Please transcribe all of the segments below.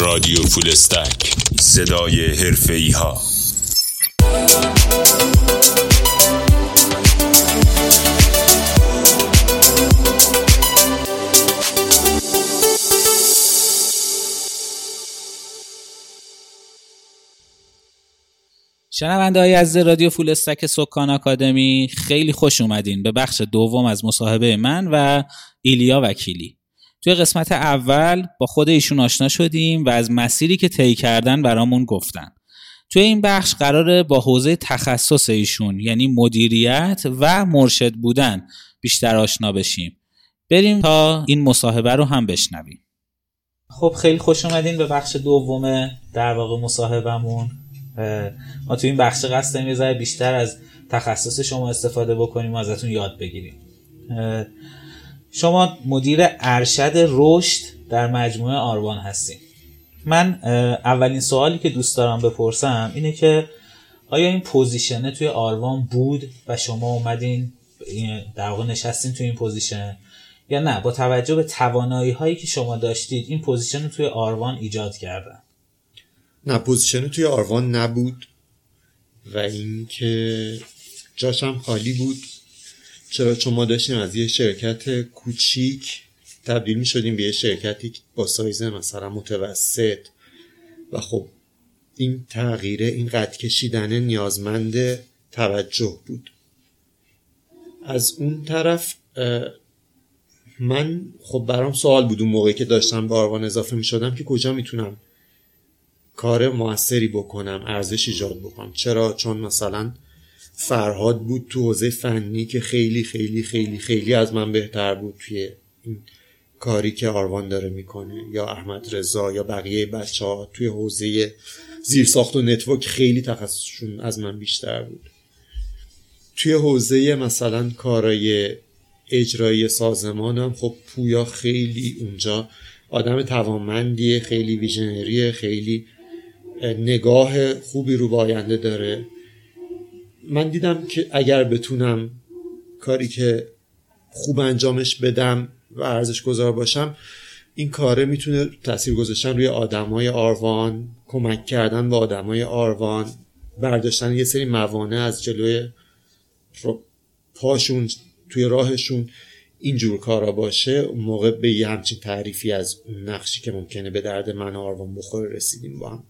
رادیو فولستک. صدای حرفه ها شنونده های از رادیو فول استک سکان آکادمی خیلی خوش اومدین به بخش دوم از مصاحبه من و ایلیا وکیلی. توی قسمت اول با خود ایشون آشنا شدیم و از مسیری که طی کردن برامون گفتن. توی این بخش قراره با حوزه تخصص ایشون یعنی مدیریت و مرشد بودن بیشتر آشنا بشیم. بریم تا این مصاحبه رو هم بشنویم. خب خیلی خوش اومدین به بخش دوم در واقع مصاحبهمون. ما تو این بخش قصد ذره بیشتر از تخصص شما استفاده بکنیم و ازتون یاد بگیریم. شما مدیر ارشد رشد در مجموعه آروان هستیم من اولین سوالی که دوست دارم بپرسم اینه که آیا این position ه توی آروان بود و شما اومدین در واقع نشستین توی این position؟ یا نه؟ با توجه به توانایی هایی که شما داشتید این position رو توی آروان ایجاد کردن. نه position توی آروان نبود و اینکه جاشم خالی بود. چون ما داشتیم از یه شرکت کوچیک تبدیل می شدیم به یه شرکتی با سایز مثلا متوسط. و خب این تغییره این قد کشیدن نیازمند توجه بود. از اون طرف من خب برام سوال بود اون موقعی که داشتم به آروان اضافه می شدم که کجا می‌تونم کار موثری بکنم ارزش ایجاد بکنم. چرا؟ چون مثلا فرهاد بود تو حوزه فنی که خیلی خیلی خیلی خیلی از من بهتر بود توی این کاری که آروان داره می‌کنه. یا احمد رضا یا بقیه بچه ها توی حوزه زیرساخت و نتورک خیلی تخصصشون از من بیشتر بود. توی حوزه مثلا کارای اجرایی سازمانم خب پویا خیلی اونجا آدم توانمندیه خیلی ویژنریه خیلی نگاه خوبی رو به آینده داره. من دیدم که اگر بتونم کاری که خوب انجامش بدم و ارزش گذار باشم این کاره می‌تونه تاثیر گذاشتن روی آدمای آروان کمک کردن به آدمای آروان برداشتن یه سری موانع از جلوی پاشون توی راهشون اینجور کارا باشه اون موقع به یه همچین تعریفی از نقشی که ممکنه به درد من آروان بخوره رسیدیم با هم.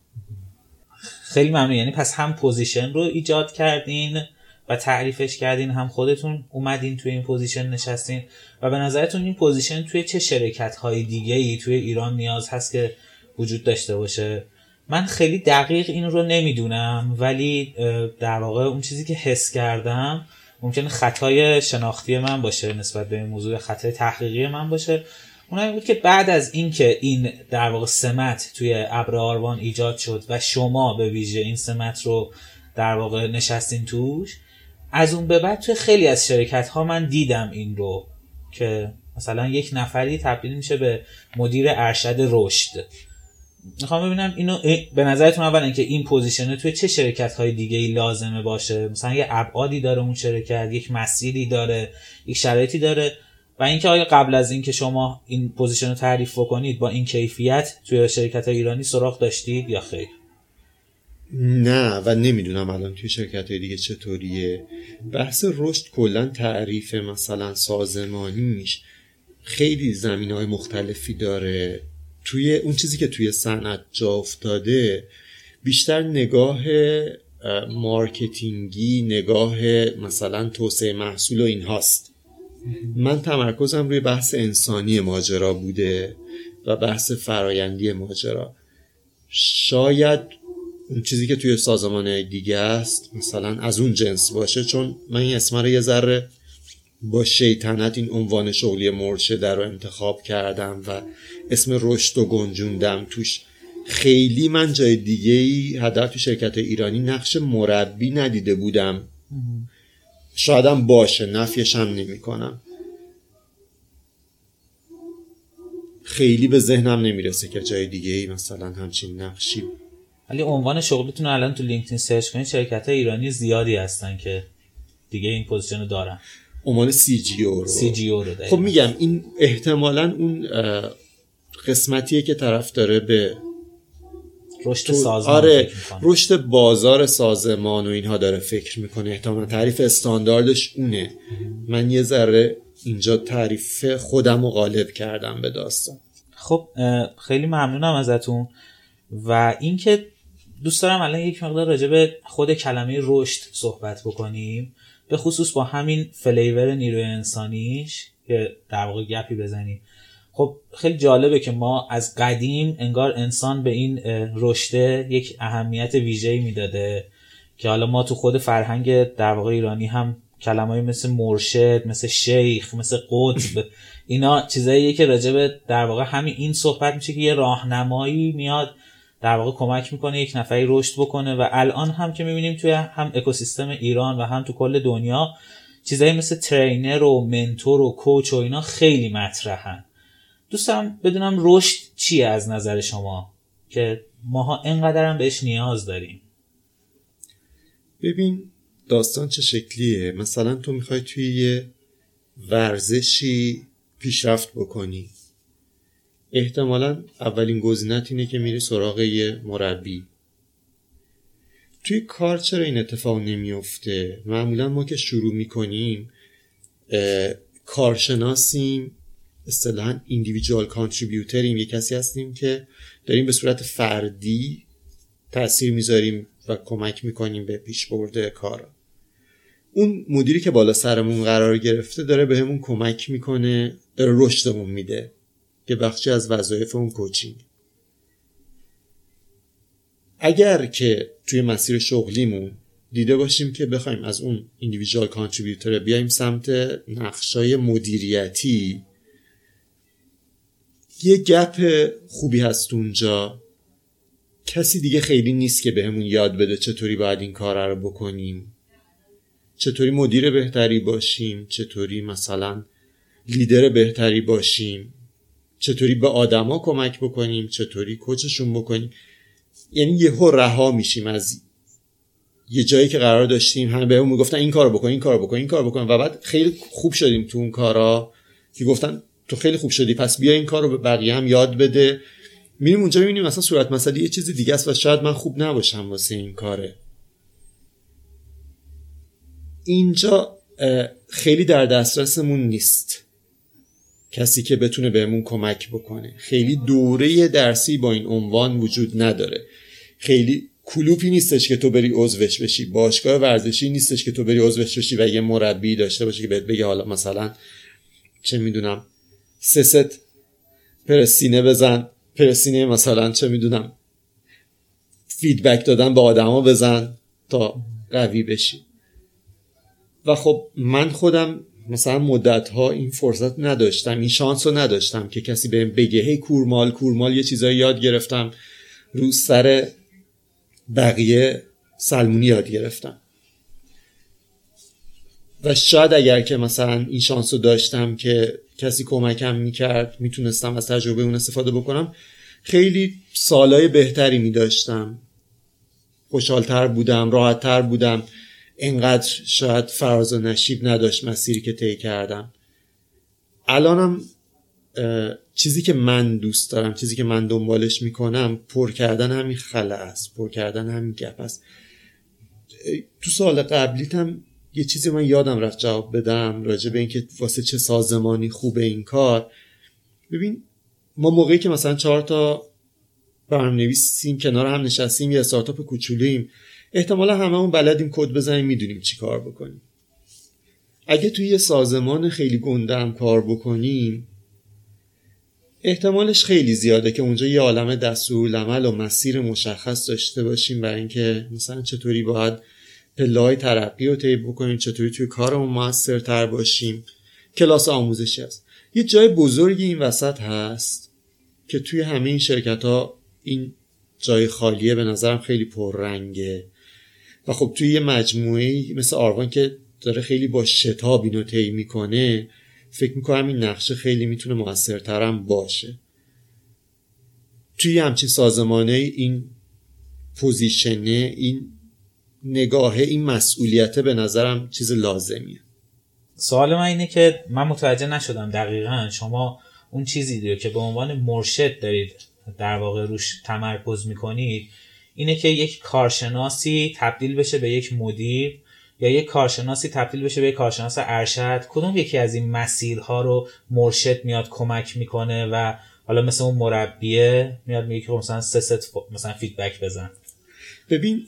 خیلی ممنون. یعنی پس هم position رو ایجاد کردین و تعریفش کردین هم خودتون اومدین توی این position نشستین. و به نظرتون این position توی چه شرکت های دیگه ای توی ایران نیاز هست که وجود داشته باشه؟ من خیلی دقیق این رو نمی‌دونم ولی در واقع اون چیزی که حس کردم ممکنه خطای شناختی من باشه نسبت به این موضوع خطای تحقیقی من باشه. اون بود که بعد از اینکه این در واقع سمت توی ابر آروان ایجاد شد و شما به ویژه این سمت رو در واقع نشستین توش از اون به بعد توی خیلی از شرکت ها من دیدم این رو که مثلا یک نفری تبدیل میشه به مدیر ارشد رشد. می‌خوام ببینم اینو به نظرتون اولا که این position ه توی چه شرکت های دیگه ای لازمه باشه؟ مثلا یه ابعادی داره اون شرکت یک مسیری داره یک شرایطی داره. و اینکه آیا قبل از اینکه شما این position رو تعریف بکنید با این کیفیت توی شرکت ایرانی سراغ داشتید یا خیر؟ نه و نمی‌دونم الان توی شرکت های دیگه چطوریه. بحث رشد کلا تعریف مثلا سازمانیش خیلی زمین های مختلفی داره. توی اون چیزی که توی صنعت جا افتاده بیشتر نگاه مارکتینگی نگاه مثلا توسعه محصول و این هاست من تمرکزم روی بحث انسانی ماجرا بوده و بحث فرایندی ماجرا. شاید اون چیزی که توی سازمان دیگه است مثلا از اون جنس باشه چون من این اسم رو یه ذره با شیطنت این عنوان شغلی مرشده رو انتخاب کردم و اسم رشد و گنجوندم توش. خیلی من جای دیگه ای حداقل تو شرکت ایرانی نقش مربی ندیده بودم. شایدم باشه نفیش هم نمی کنم خیلی به ذهنم نمی‌رسه که جای دیگه ای مثلا همچین نقشی. ولی عنوان شغلتون الان تو لینکدین سرچ کنید شرکت ایرانی زیادی هستن که دیگه این position رو دارن. عنوان CGO رو. CGO رو خب میگم این احتمالا اون قسمتیه که طرف داره به رشد سازمان آره رشد بازار سازمان و اینها داره فکر می‌کنه. احتمالا تعریف استانداردش اونه. من یه ذره اینجا تعریف خودم رو غالب کردم به داستان. خب خیلی ممنونم ازتون. و اینکه دوست دارم الان یک مقدار راجع به خود کلمه رشد صحبت بکنیم. به خصوص با همین فلیور نیروی انسانیش که در واقع گپی بزنیم. خب خیلی جالبه که ما از قدیم انگار انسان به این رشته یک اهمیت ویژه‌ای می‌داده که حالا ما تو خود فرهنگ در واقع ایرانی هم کلمه‌ای مثل مرشد مثل شیخ مثل قطب اینا چیزاییه که راجبه در واقع همین این صحبت میشه که یه راهنمایی میاد در واقع کمک می‌کنه یک نفری رشد بکنه و الان هم که می‌بینیم توی هم اکوسیستم ایران و هم تو کل دنیا چیزایی مثل ترینر و منتور و کوچ و اینا خیلی مطرحن. دوستم بدونم رشد چیه از نظر شما که ماها اینقدر هم بهش نیاز داریم؟ ببین داستان چه شکلیه؟ مثلا تو می‌خوای توی یه ورزشی پیشرفت بکنی. احتمالا اولین گزینت اینه که میری سراغ یه مربی. توی کار چرا این اتفاق نمیفته معمولا ما که شروع می‌کنیم کارشناسیم اصطلاحا ایندیویدوال کانتریبیوتریم یه کسی هستیم که داریم به صورت فردی تاثیر می‌ذاریم و کمک می‌کنیم به پیش برده کار. اون مدیری که بالا سرمون قرار گرفته داره بهمون به کمک می‌کنه داره رشدمون میده که بخشی از وظایف اون کوچینگ اگر که توی مسیر شغلیمون دیده باشیم که بخوایم از اون ایندیویژوال کانتریبیوتور بیایم سمت نقشای مدیریتی یه گپ خوبی هست اونجا. کسی دیگه خیلی نیست که بهمون یاد بده چطوری باید این کار رو بکنیم. چطوری مدیر بهتری باشیم. چطوری مثلا لیدر بهتری باشیم. چطوری به آدما کمک بکنیم. چطوری کوچشون بکنیم. یعنی یهو رها میشیم از یه جایی که قرار داشتیم. همه بهمون می‌گفتن این کارو بکن این کارو بکن این کارو بکن. و بعد خیلی خوب شدیم تو اون کارا که گفتن تو خیلی خوب شدی پس بیا این کارو به بقیه هم یاد بده. میریم اونجا می‌بینیم مثلا صورت مسئله یه چیز دیگه است و شاید من خوب نباشم واسه این کاره. اینجا خیلی در دسترسمون نیست کسی که بتونه بهمون کمک بکنه. خیلی دوره درسی با این عنوان وجود نداره. خیلی کلوپی نیستش که تو بری عضوش بشی. باشگاه ورزشی نیستش که تو بری عضوش بشی و یه مربی داشته باشی که بهت بگه حالا مثلا چه می‌دونم سه ست. پرسینه بزن. پرسینه مثلا چه می‌دونم. فیدبک دادن به آدما بزن تا قوی بشی. و خب من خودم مثلا مدت ها این فرصت نداشتم این شانس رو نداشتم که کسی بهم بگه هی کورمال کورمال یه چیزایی یاد گرفتم. رو سر بقیه سلمونی یاد گرفتم. و شاید اگر که مثلا این شانس رو داشتم که کسی کمکم می‌کرد می‌تونستم از تجربه اون استفاده بکنم. خیلی سالای بهتری میداشتم. خوشحالتر بودم راحتتر بودم. اینقدر شاید فراز و نشیب نداشت مسیری که طی کردم. الانم چیزی که من دوست دارم چیزی که من دنبالش می‌کنم پر کردن همین خلا است پر کردن همین گپ است. تو سال قبلیتم یه چیزی من یادم رفت جواب بدم راجع به اینکه واسه چه سازمانی خوبه این کار. ببین ما موقعی که مثلا چهار تا برنامه نویسیم کنار هم نشستیم یه استارتاپ کوچولوییم احتمالا هممون بلدیم کد بزنیم می‌دونیم چی کار بکنیم. اگه توی یه سازمان خیلی گنده هم کار بکنیم احتمالش خیلی زیاده که اونجا یه عالم دستورالعمل و مسیر مشخص داشته باشیم برای اینکه مثلا چطوری باید پلای ترقی رو طی بکنیم چطوری توی کارمون موثرتر باشیم. کلاس آموزشی هست یه جای بزرگی این وسط هست که توی همه این شرکت ها این جای خالیه به نظرم خیلی پررنگه. و خب توی یه مجموعه مثل آروان که داره خیلی با شتاب اینو طی می‌کنه فکر می‌کنم این نقشه خیلی می‌تونه موثرترم باشه. توی همچین سازمانه این پوزیشنه این نگاهه این مسئولیته به نظرم چیز لازمیه. سوال من اینه که من متوجه نشدم دقیقا شما اون چیزی رو که به عنوان مرشد دارید در واقع روش تمرکز می‌کنید اینه که یک کارشناسی تبدیل بشه به یک مدیر یا یک کارشناسی تبدیل بشه به یک کارشناس ارشد. کدوم یکی از این مسیرها رو مرشد میاد کمک می‌کنه و حالا مثل اون مربیه میاد میگه که مثلا سه ست مثلا فیدبک بزن. ببین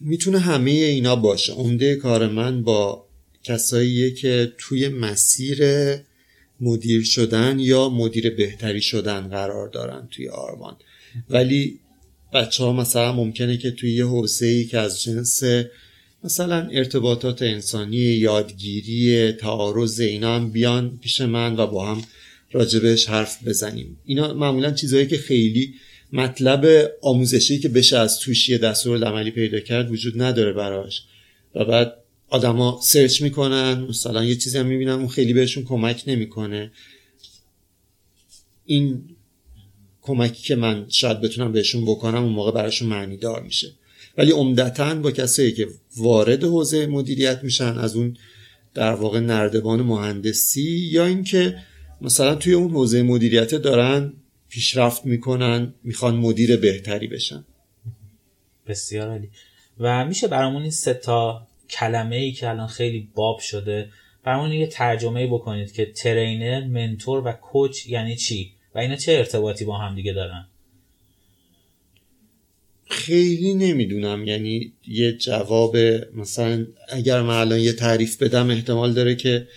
می‌تونه همه اینا باشه. عمده کار من با کساییه که توی مسیر مدیر شدن یا مدیر بهتری شدن قرار دارن توی آرمان. ولی بچه ها مثلا ممکنه که توی یه حوزه ای که از جنس مثلا ارتباطات انسانی یادگیری تعارض اینا هم بیان پیش من و با هم راجبش حرف بزنیم. اینا معمولا چیزهایی که خیلی مطلب آموزشی که بشه از توش دستور عملی پیدا کرد وجود نداره براش. و بعد آدما سرچ می‌کنن مثلا یه چیزی هم می‌بینن اون خیلی بهشون کمک نمی‌کنه. این کمکی که من شاید بتونم بهشون بکنم اون موقع براشون معنی دار میشه. ولی عمدتا با کسایی که وارد حوزه مدیریت میشن از اون در واقع نردبان مهندسی یا اینکه مثلا توی اون حوزه مدیریت دارن پیشرفت می‌کنن می‌خوان مدیر بهتری بشن. بسیار عالی. و میشه برامون این سه تا کلمه ای که الان خیلی باب شده برامون یه ترجمه بکنید که ترینر منتور و کوچ یعنی چی؟ و اینا چه ارتباطی با هم دیگه دارن؟ خیلی نمی‌دونم. یعنی یه جواب مثلا اگر من الان یه تعریف بدم احتمال داره که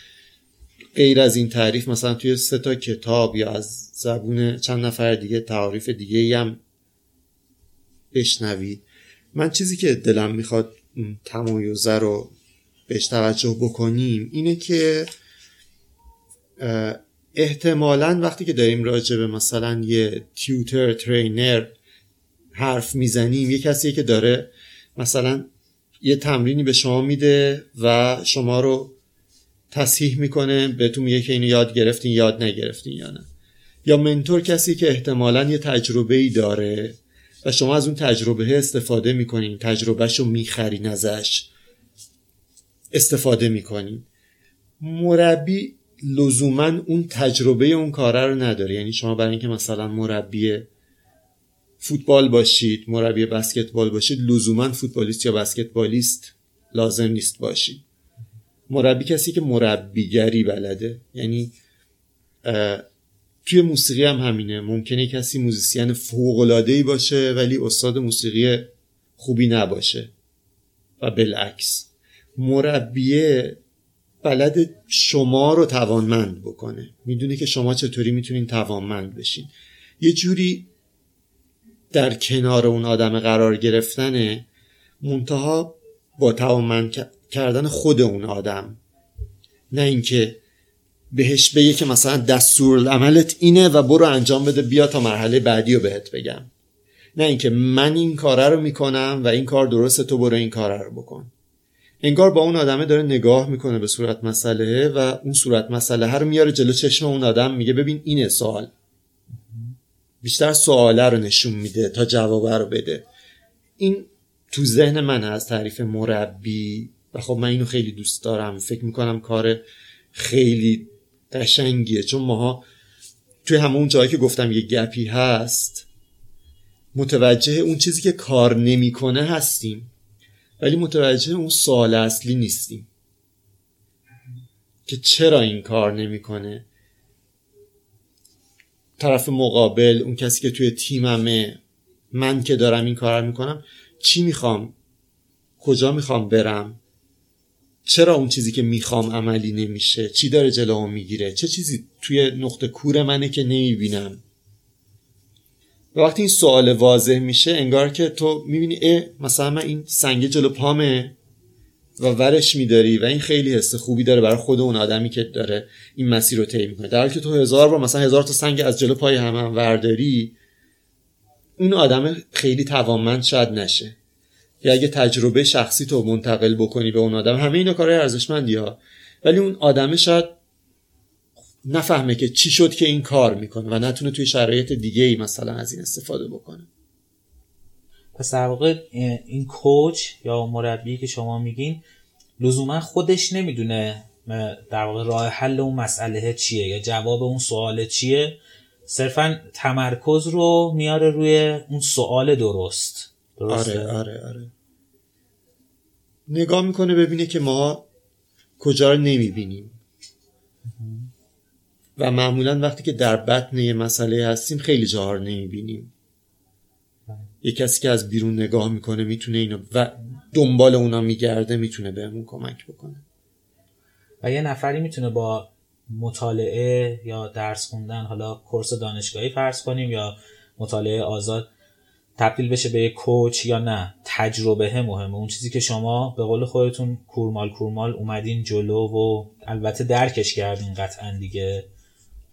غیر از این تعریف مثلا توی سه تا کتاب یا از زبون چند نفر دیگه تعریف دیگه هم بشنوید. من چیزی که دلم می‌خواد تمایزه رو بهش توجه بکنیم اینه که احتمالا وقتی که داریم راجع به مثلا یه تیوتر ترینر حرف می‌زنیم یه کسی که داره مثلا یه تمرینی به شما میده و شما رو تصحیح می‌کنه بهتون میگه که اینو یاد گرفتین یاد نگرفتین یا نه. یا منتور کسی که احتمالا یه تجربه ای داره و شما از اون تجربه استفاده می‌کنین تجربهش رو می‌خرین ازش استفاده می‌کنین. مربی لزوما اون تجربه اون کاره رو نداره. یعنی شما برای اینکه مثلا مربی فوتبال باشید مربی بسکتبال باشید لزوما فوتبالیست یا بسکتبالیست لازم نیست باشید. مربی کسی که مربیگری بلده. یعنی توی موسیقی هم همینه. ممکنه کسی موزیسین ای باشه ولی استاد موسیقی خوبی نباشه. و بالعکس. مربیه بلد شما رو توانمند بکنه. می‌دونه که شما چطوری می‌تونین توانمند بشین. یه جوری در کنار اون آدم قرار گرفتنه منتها با توانمند کردن خود اون آدم. نه اینکه بهش بگه که مثلا دستور عملت اینه و برو انجام بده بیا تا مرحله بعدی رو بهت بگم. نه اینکه من این کاره رو می‌کنم و این کار درسته تو برو این کاره رو بکن. انگار با اون آدمه داره نگاه می‌کنه به صورت مسئله و اون صورت مسئله رو میاره جلو چشم اون آدم میگه ببین اینه سوال. بیشتر سواله رو نشون میده تا جوابه رو بده. این تو ذهن من از تعریف مربی و خب من اینو خیلی دوست دارم. فکر می‌کنم کار خیلی قشنگیه. چون ماها توی همون جایی که گفتم یه گپی هست متوجه اون چیزی که کار نمی‌کنه هستیم ولی متوجه اون سوال اصلی نیستیم. که چرا این کار نمی‌کنه؟ طرف مقابل اون کسی که توی تیممه من که دارم این کار می‌کنم چی می‌خوام؟ کجا می‌خوام برم؟ چرا اون چیزی که می‌خوام عملی نمیشه؟ چی داره جلومو می‌گیره؟ چه چیزی توی نقطه کور منه که نمی‌بینم؟ و وقتی این سوال واضح میشه انگار که تو می‌بینی اه مثلا من این سنگ جلو پامه و ورش میداری و این خیلی حس خوبی داره برای خود اون آدمی که داره این مسیر رو طی می‌کنه. در حالی که تو هزار بار مثلا هزار تا سنگ از جلو پای هم, هم ورداری اون آدم خیلی توانمند شاید نشه. یا اگه تجربه شخصی تو منتقل بکنی به اون آدم همه اینا کارهای ارزشمندی ها. ولی اون آدم شاید نفهمه که چی شد که این کار می‌کنه و نتونه توی شرایط دیگه ای مثلا از این استفاده بکنه. پس در واقع این کوچ یا مربی که شما میگین لزوما خودش نمی‌دونه در واقع راه حل اون مسئله چیه یا جواب اون سوال چیه. صرفا تمرکز رو میاره روی اون سوال درست. درسته؟ آره آره آره. نگاه می‌کنه ببینه که ما کجا رو نمی‌بینیم. و معمولا وقتی که در بطن یه مسئله هستیم خیلی جاها رو نمی‌بینیم. یه کسی که از بیرون نگاه می‌کنه می‌تونه اینو و دنبال اونا میگرده می‌تونه بهمون کمک بکنه. و یه نفری می‌تونه با مطالعه یا درس خوندن حالا کورس دانشگاهی فرض کنیم یا مطالعه آزاد تبدیل بشه به یک کوچ یا نه. تجربه مهمه. اون چیزی که شما به قول خودتون کورمال کورمال اومدین جلو و البته درکش کردین قطعا دیگه.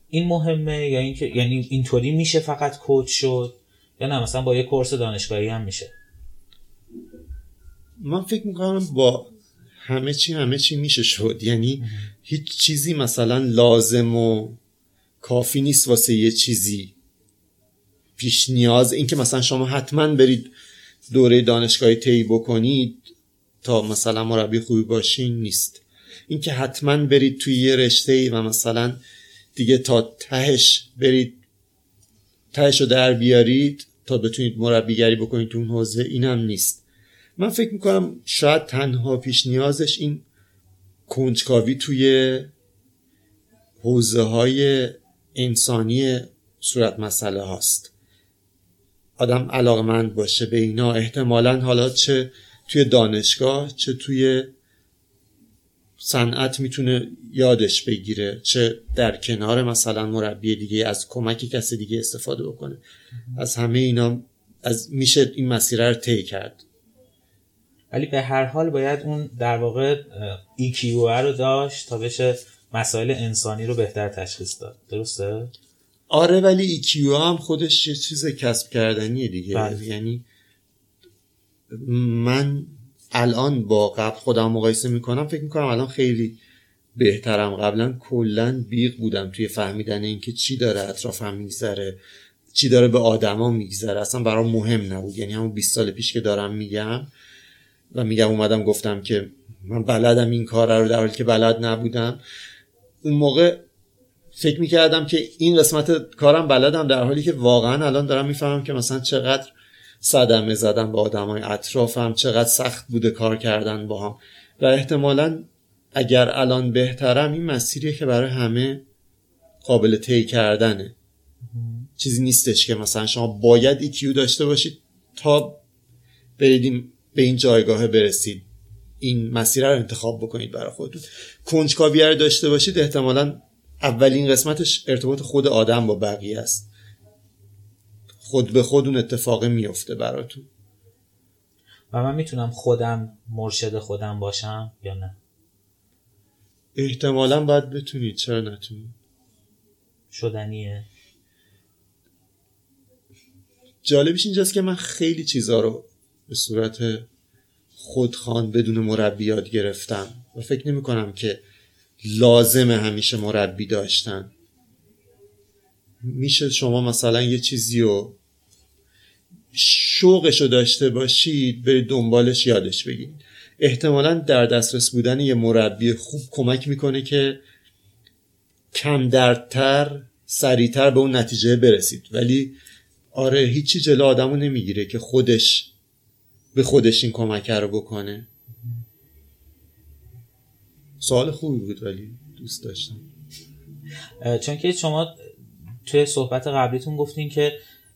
این مهمه یا اینکه یعنی اینطوری میشه فقط کوچ شد یا نه؟ مثلا با یه کورس دانشگاهی هم میشه. من فکر می‌کنم با همه چی همه چی میشه شد. یعنی هیچ چیزی مثلا لازم و کافی نیست واسه یه چیزی. پیش نیاز اینکه مثلا شما حتما برید دوره دانشگاهی طی بکنید تا مثلا مربی خوبی باشین نیست. اینکه حتما برید توی یه رشته و مثلا دیگه تا تهش برید تهش رو در بیارید تا بتونید مربیگری بکنید تو اون حوزه اینم نیست. من فکر می‌کنم شاید تنها پیش نیازش این کنجکاوی توی حوزه های انسانی صورت مسئله هاست. آدم علاقمند باشه به اینا. احتمالا حالا چه توی دانشگاه چه توی صنعت می‌تونه یادش بگیره چه در کنار مثلا مربی دیگه از کمک کسی دیگه استفاده بکنه. از همه اینا از میشه این مسیر رو طی کرد. ولی به هر حال باید اون در واقع EQ رو داشت تا بشه مسائل انسانی رو بهتر تشخیص داد. درسته؟ آره ولی EQ هم خودش یه چیز کسب کردنیه دیگه. بله. یعنی من الان با قبل خودم مقایسه می‌کنم فکر می‌کنم الان خیلی بهترم. قبلا کلا بیق بودم توی فهمیدن اینکه چی داره اطرافم میگذره چی داره به آدما میگذره. اصلا برام مهم نبود. یعنی همون 20 سال پیش که دارم میگم و میگم اومدم گفتم که من بلدم این کار رو در حالی که بلد نبودم. اون موقع فکر می‌کردم که این قسمت کارم بلدم در حالی که واقعا الان دارم می‌فهمم که مثلا چقدر صدمه زدم با آدمای اطرافم چقدر سخت بوده کار کردن با هم و احتمالا اگر الان بهترم این مسیریه که برای همه قابل طی کردنه. چیزی نیستش که مثلا شما باید ایکیو داشته باشید تا برید به این جایگاه برسید. این مسیر رو انتخاب بکنید برای خودتون. کنجکاوی رو داشته باشید احتمالا اولین قسمتش ارتباط خود آدم با بقیه است. خود به خود اون اتفاق میفته براتون. و من می‌تونم خودم مرشد خودم باشم یا نه؟ احتمالا باید بتونید چرا نتونید شدنیه. جالبش اینجاست که من خیلی چیزا رو به صورت خودخوان بدون مربی یاد گرفتم و فکر نمی کنم که لازم همیشه مربی داشتن. میشه شما مثلا یه چیزی رو شوقش رو داشته باشید برید دنبالش یادش بگیرید. احتمالا در دسترس بودن یه مربی خوب کمک می‌کنه که کم دردتر سریعتر به اون نتیجه برسید. ولی آره هیچی جلو آدمو نمی‌گیره که خودش به خودش این کمک رو بکنه. سوال خوبی بود ولی دوست داشتم. چون که شما توی صحبت قبلیتون گفتین که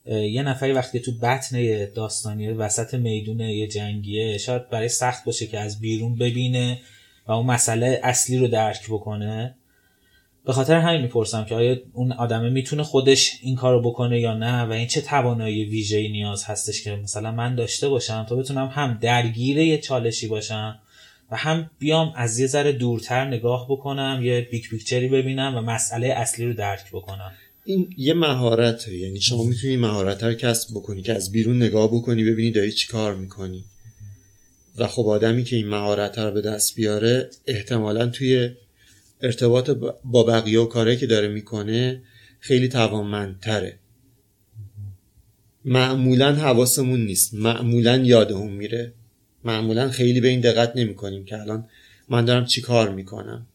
یه نفری وقتی تو بطن داستانی وسط میدون یه جنگیه شاید برای سخت باشه که از بیرون ببینه و اون مسئله اصلی رو درک بکنه. به خاطر همین می‌پرسم که آیا اون آدمه می‌تونه خودش این کار رو بکنه یا نه و این چه توانایی ویژه‌ای نیاز هستش که مثلا من داشته باشم تا بتونم هم درگیر یه چالشی باشم و هم بیام از یه ذره دورتر نگاه بکنم یه big picture ی ببینم و مسئله اصلی رو درک بکنم. این یه مهارته یعنی شما می‌تونی مهارت رو کسب بکنی که از بیرون نگاه بکنی ببینی داری چی کار می‌کنی. و خب آدمی که این مهارت رو به دست بیاره احتمالا توی ارتباط با بقیه و کاری که داره می‌کنه خیلی توانمندتره. معمولا حواسمون نیست. معمولا یادمون میره. معمولا خیلی به این دقت نمی کنیم که الان من دارم چی کار می‌کنم.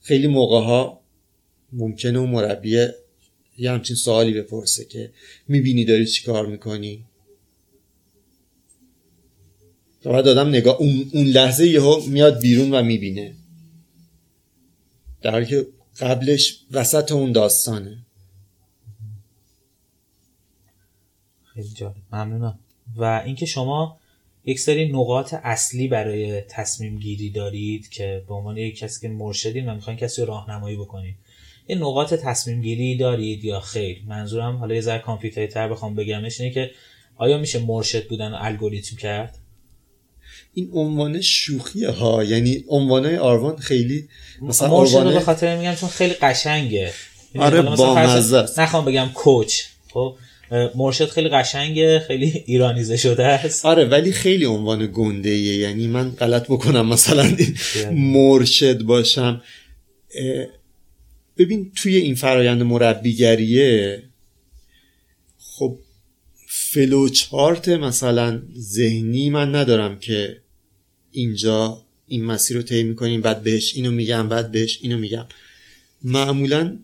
خیلی موقع ها ممکنه اون مربی یه همچین سوالی بپرسه که می‌بینی داری چی کار می‌کنی؟ و بعد آدم نگاه اون, لحظه یهو میاد بیرون و می‌بینه. در حالی که قبلش وسط اون داستانه. خیلی جالب. ممنونم. و اینکه شما یک سری نقاط اصلی برای تصمیم گیری دارید که به عنوان یک کسی که مرشدین و می‌خواین کسی راهنمایی بکنید. یه نقاط تصمیم گیری دارید یا خیر؟ منظورم حالا یه ذره کامپیوتری تر بخوام بگمش اینه که آیا میشه مرشد بودن و الگوریتم کرد؟ این عنوان شوخیه ها. یعنی عنوان آروان خیلی مثلا مرشد به خاطر میگم چون خیلی قشنگه. آره با نخوام بگم کوچ. خب؟ مرشد خیلی قشنگه خیلی ایرانیزه شده است. آره ولی خیلی عنوان گنده. یعنی من غلط بکنم مثلا مرشد باشم. ببین توی این فرایند مربیگریه خب فلوچارت مثلا ذهنی من ندارم که اینجا این مسیر رو طی می‌کنیم بعد بهش اینو میگم بعد بهش اینو میگم. معمولا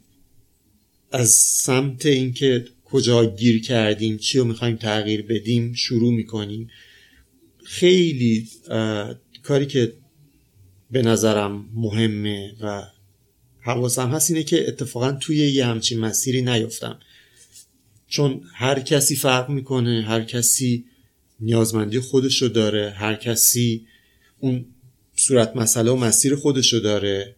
از سمت اینکه کجا گیر کردیم چی رو می‌خوایم تغییر بدیم شروع می‌کنیم. خیلی کاری که به نظرم مهمه و حواسم هست اینه که اتفاقا توی یه همچین مسیری نیفتم. چون هر کسی فرق می‌کنه هر کسی نیازمندی خودشو داره هر کسی اون صورت مسئله و مسیر خودشو داره.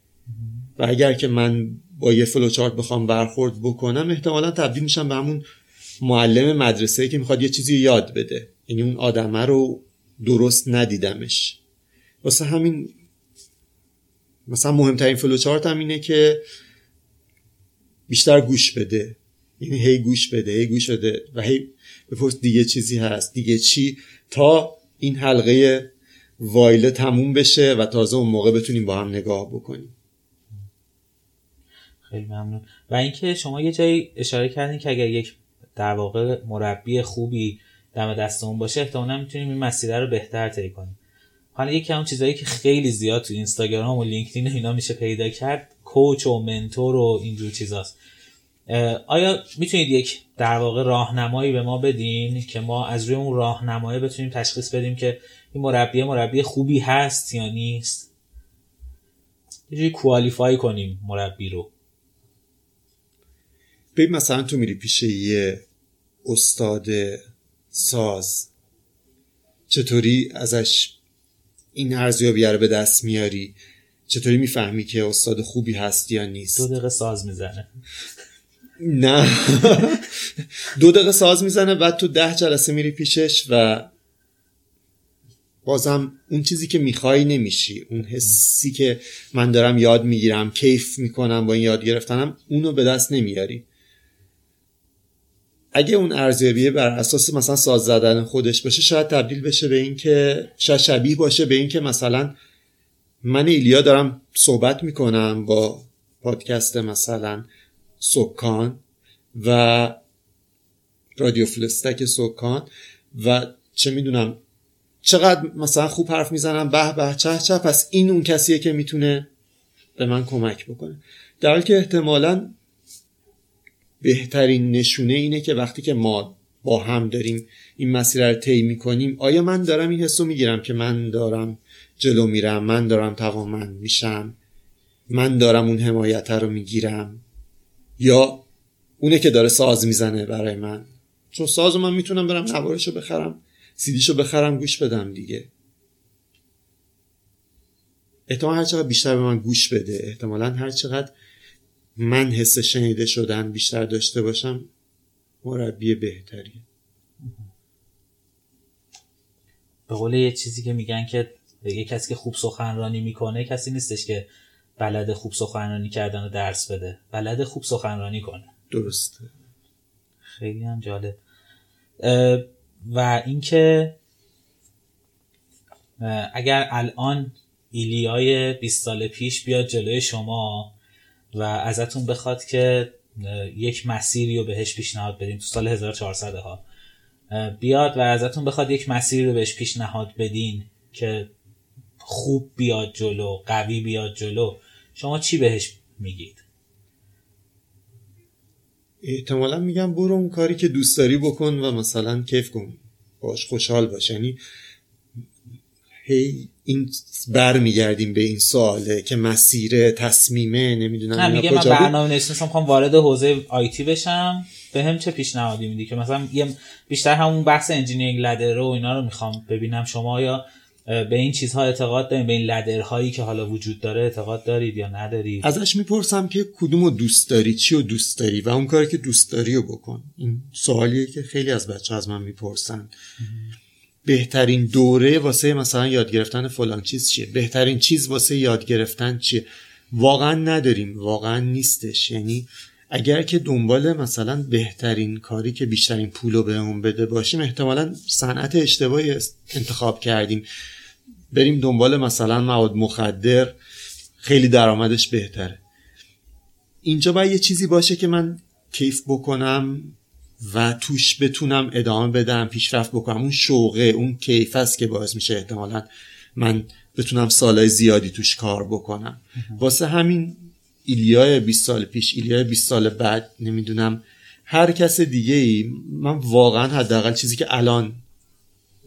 و اگر که من با یه فلوچارت بخوام برخورد بکنم احتمالا تبدیل میشم به همون معلم مدرسه که می‌خواد یه چیزی یاد بده. یعنی اون آدمه رو درست ندیدمش. واسه همین مثلا مهمترین فلوچارت هم اینه که بیشتر گوش بده. یعنی هی گوش بده هی گوش بده و هی بپرس دیگه چیزی هست دیگه چی؟ تا این حلقه وایله تموم بشه و تازه اون موقع بتونیم با هم نگاه بکنیم. خیلی ممنون. و اینکه شما یه جایی اشاره کردین که اگر یک در واقع مربی خوبی دم دستمون باشه احتمالا می‌تونیم این مسیر رو بهتر طی کنیم. حالا یکی اون چیزایی که خیلی زیاد تو اینستاگرام و لینکدین اینا میشه پیدا کرد کوچ و منتور و اینجور چیزاست. آیا می‌تونید یک در واقع راهنمایی به ما بدین که ما از روی اون راهنمایی بتونیم تشخیص بدیم که این مربی مربی خوبی هست یا نیست؟ یه کوالیفای کنیم مربی رو. ببین مثلا تو میری پیش یه استاد ساز چطوری ازش این ارزیابی رو به دست میاری؟ چطوری می‌فهمی که استاد خوبی هست یا نیست؟ دو دقیقه ساز می‌زنه. نه. دو دقیقه ساز می‌زنه بعد تو ده جلسه میری پیشش و بازم اون چیزی که می‌خوای نمیشی. اون حسی که من دارم یاد می‌گیرم کیف می‌کنم با این یاد گرفتنم اونو به دست نمیاری. اگه اون ارزیابی بر اساس مثلا ساز زدن خودش باشه شاید تبدیل بشه به اینکه شاید شبیه باشه به اینکه مثلا من ایلیا دارم صحبت می‌کنم با پادکست مثلا سکان و رادیو فلستک سکان و چه می‌دونم چقدر مثلا خوب حرف می‌زنم به به چه چه پس این اون کسیه که می‌تونه به من کمک بکنه. در حالی که احتمالا بهترین نشونه اینه که وقتی که ما با هم داریم این مسیر رو طی می‌کنیم آیا من دارم این حسو می‌گیرم که من دارم جلو میرم من دارم توانمند میشم من دارم اون حمایت رو می‌گیرم؟ یا اونه که داره ساز می‌زنه برای من؟ چون ساز من می‌تونم برم نوارشو بخرم سیدیشو بخرم گوش بدم دیگه. احتمال هر چقدر بیشتر به من گوش بده احتمالا هر چقدر من حس شنیده شدن بیشتر داشته باشم مربی بهتری به قول یه چیزی که میگن که یه کسی که خوب سخنرانی می‌کنه کسی نیستش که بلد خوب سخنرانی کردن و درس بده. بلد خوب سخنرانی کنه. درسته. خیلی هم جالب. و اینکه اگر الان ایلیای 20 سال پیش بیاد جلوی شما و ازتون بخواد که یک مسیری رو بهش پیشنهاد بدین تو سال 1400 ها. بیاد و ازتون بخواد یک مسیری رو بهش پیشنهاد بدین که خوب بیاد جلو قوی بیاد جلو. شما چی بهش میگید؟ احتمالا میگم برو اون کاری که دوست داری بکن و مثلا کیف کن. باش خوشحال باش. یعنی هی این بر میگردیم به این سواله که مسیر تصمیمه نمی‌دونم نه میگه من برنامه نویسی می‌خوام وارد حوزه آیتی بشم. به هم چه پیشنهادی میدی؟ که مثلا یه بیشتر همون بحث انجینیرینگ لدر و اینا رو می‌خوام ببینم. شما یا به این چیزها اعتقاد دارید به این لدرهایی که حالا وجود داره اعتقاد دارید یا ندارید؟ ازش می‌پرسم که کدوم رو دوست داری؟ چی رو دوست داری؟ و اون کاری که دوست داری رو بکن. این سوالیه که خیلی از بچه از من می‌پرسن. بهترین دوره واسه مثلا یاد گرفتن فلان چیز چیه؟ بهترین چیز واسه یاد گرفتن چیه؟ واقعا نداریم واقعا نیستش. یعنی اگر که دنبال مثلا بهترین کاری که بیشترین پول رو بهمون بده باشیم احتمالا صنعت اشتباهی انتخاب کردیم. بریم دنبال مثلا مواد مخدر خیلی درآمدش بهتره. اینجا باید یه چیزی باشه که من کیف بکنم. و توش بتونم ادامه بدم پیشرفت بکنم. اون شوقه اون کیف است که باعث میشه احتمالا من بتونم سالهای زیادی توش کار بکنم. واسه همین ایلیای 20 سال پیش ایلیای 20 سال بعد نمی‌دونم هر کس دیگه ای من واقعا حداقل چیزی که الان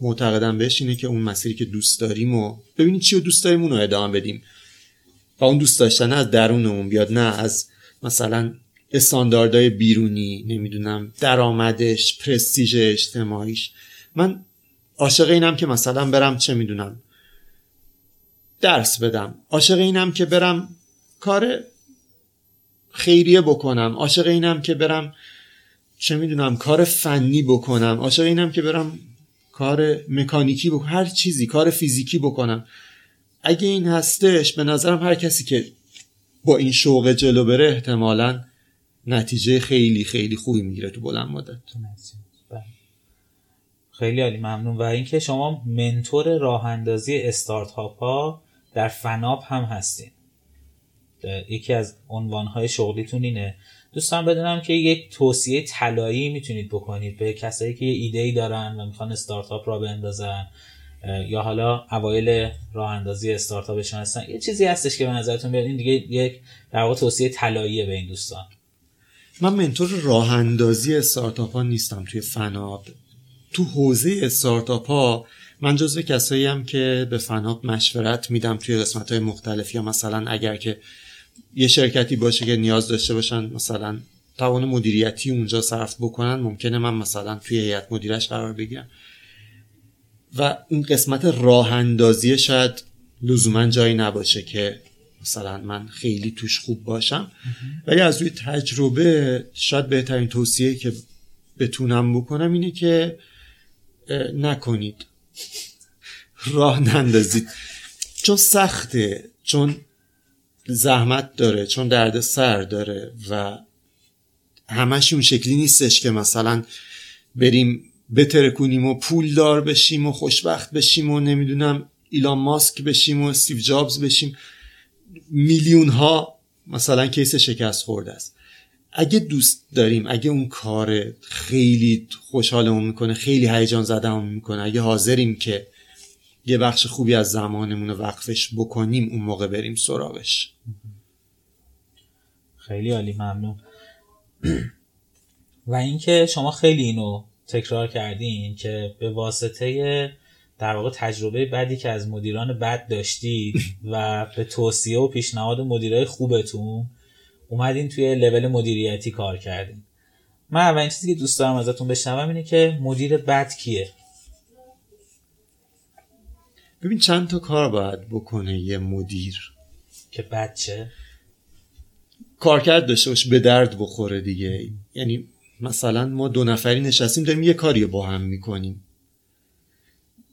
معتقدم بهش اینه که اون مسیری که دوست داریم و ببینید چی رو دوست داریم اون رو ادامه بدیم. و اون دوست داشتن از درونمون بیاد نه از مثلا استانداردهای بیرونی نمی‌دونم درآمدش پرستیژ اجتماعیش. من عاشق اینم که مثلا برم چه می‌دونم درس بدم. عاشق اینم که برم کار خیریه بکنم. عاشق اینم که برم چه می‌دونم کار فنی بکنم. عاشق اینم که برم کار مکانیکی بکنم هر چیزی کار فیزیکی بکنم. اگه این هستش به نظرم هر کسی که با این شوق جلو بره احتمالا نتیجه خیلی خیلی خوبی می‌گیره تو بلند مدت. بله. خیلی عالی ممنون. و اینکه شما منتور راه اندازی استارتاپ ها در فناپ هم هستین. یکی از عنوانهای شغلیتون اینه. دوستان بدونم که یک توصیه طلایی می‌تونید بکنید به کسایی که یه ایده ای دارن و می‌خوان استارتاپ را بندازن یا حالا اوایل راه اندازی استارتاپشون هستن. یه چیزی هستش که به نظرتون بیاد. این دیگه یک در واقع توصیه طلاییه به این دوستان. من منتور راه اندازی استارتاپ ها نیستم توی فناب تو حوزه استارتاپ ها من جزو کسایی هم که به فناب مشورت میدم توی قسمت های مختلف. یا مثلا اگر که یه شرکتی باشه که نیاز داشته باشن مثلا توان مدیریتی اونجا صرف بکنن ممکنه من مثلا توی هیئت مدیرش قرار بگیرم. و این قسمت راه اندازی شاید لزوما جایی نباشه که مثلا من خیلی توش خوب باشم. ولی از روی تجربه شاید بهترین توصیه که بتونم بکنم اینه که نکنید. راه نندازید. چون سخته چون زحمت داره چون درد سر داره و همش اون شکلی نیستش که مثلا بریم بترکونیم و پول دار بشیم و خوشبخت بشیم و نمی‌دونم ایلان ماسک بشیم و استیو جابز بشیم. میلیون ها مثلا کیس شکست خورده است. اگه دوست داریم اگه اون کار خیلی خوشحالمون می‌کنه خیلی هیجان زدهمون می‌کنه اگه حاضریم که یه بخش خوبی از زمانمون رو وقفش بکنیم اون موقع بریم سراغش. خیلی عالی ممنون. و اینکه شما خیلی اینو تکرار کردین که به واسطه در واقع تجربه بدی که از مدیران بد داشتید و به توصیه و پیشنهاد مدیرای خوبتون اومدین توی لول مدیریتی کار کردین. من اولین چیزی که دوست دارم ازتون بشنوم اینه که مدیر بد کیه؟ ببین چند تا کار باید بکنه یه مدیر؟ که بد چه؟ کارکرد داشته باشه به درد بخوره دیگه. یعنی مثلا ما دو نفری نشستیم داریم یه کاری با هم می‌کنیم.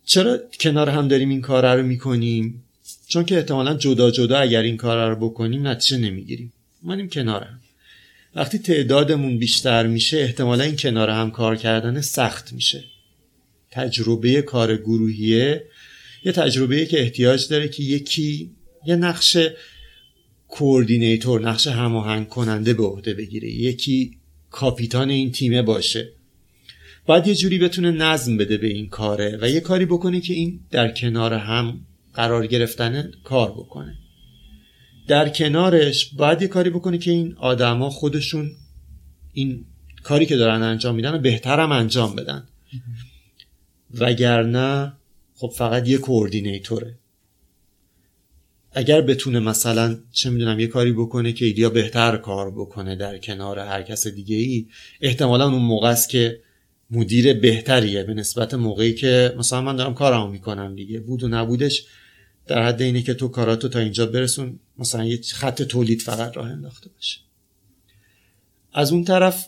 چرا کنار هم داریم این کار رو می‌کنیم؟ چون که احتمالا جدا جدا اگر این کار رو بکنیم نتیجه نمی‌گیریم. منیم کنار هم. وقتی تعدادمون بیشتر میشه احتمالا این کنار هم کار کردن سخت میشه. تجربه کار گروهیه یه تجربه که احتیاج داره که یکی یه نقش کوردینیتور نقش هماهنگ کننده به عهده بگیره. یکی کاپیتان این تیمه باشه. باید یه جوری بتونه نظم بده به این کاره و یه کاری بکنه که این در کنار هم قرار گرفتن کار بکنه. در کنارش باید یه کاری بکنه که این آدما خودشون این کاری که دارن انجام میدن بهترم انجام بدن. وگرنه خب فقط یه کوردینیتوره. اگر بتونه مثلا چه می‌دونم یه کاری بکنه که ایدیا بهتر کار بکنه در کنار هر کس دیگه ای احتمالا اون موقع است که مدیر بهتریه به نسبت موقعی که مثلا من دارم کارمو می‌کنم دیگه. بود و نبودش در حد اینه که تو کاراتو تا اینجا برسون مثلا یه خط تولید فقط راه انداخته باشه. از اون طرف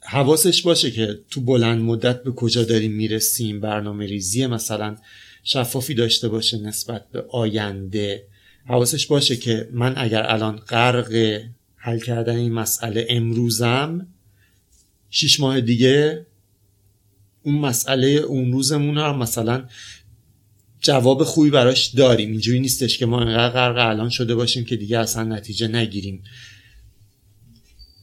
حواسش باشه که تو بلند مدت به کجا داریم می‌رسیم برنامه ریزی مثلا شفافی داشته باشه نسبت به آینده. حواسش باشه که من اگر الان غرق حل کردن این مسئله امروزم شیش ماه دیگه اون مسئله اون روزمون رو مثلا جواب خوبی براش داریم. اینجوری نیستش که ما انقدر غرق الان شده باشیم که دیگه اصلا نتیجه نگیریم.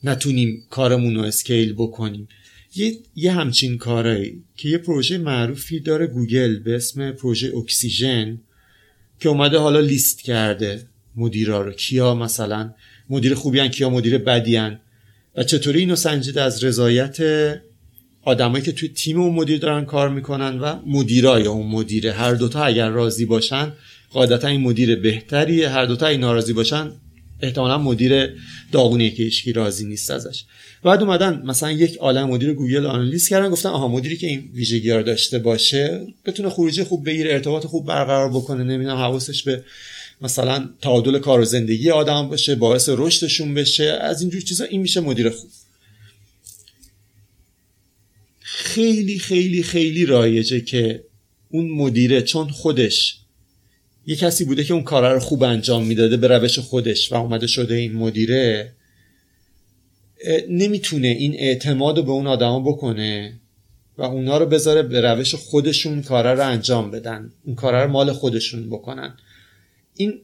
نتونیم کارمون رو scale بکنیم. یه, یه همچین کارایی که یه پروژه معروفی داره گوگل به اسم پروژه اکسیژن که اومده حالا لیست کرده مدیرا رو. کیا مثلا مدیر خوبی هن کیا مدیر بدی هن؟ و چطوری اینو سنجیده از رضایت آدمایی که توی تیم اون مدیر دارن کار می‌کنن و مدیرای اون مدیره. هر دوتا اگر راضی باشن قاعدتا این مدیر بهتریه. هر دوتا این ناراضی باشن احتمالا مدیر داغونیه که هیچکی راضی نیست ازش. بعد اومدن مثلا یک عالم مدیر گوگل آنالیز کردن گفتن آها مدیری که این ویژگی داشته باشه بتونه خروجی خوب بگیره ارتباط خوب برقرار بکنه. نمی‌دونم حواسش به مثلا تعادل کار و زندگی آدم باشه باعث رشدشون بشه. از اینجور چیزا این میشه مدیر خوب. خیلی خیلی خیلی رایجه که اون مدیره چون خودش یه کسی بوده که اون کارا رو خوب انجام می‌داده به روش خودش و اومده شده این مدیره نمی‌تونه این اعتماد رو به اون آدما بکنه و اونا رو بذاره به روش خودشون کارا رو انجام بدن اون کارا رو مال خودشون بکنن. این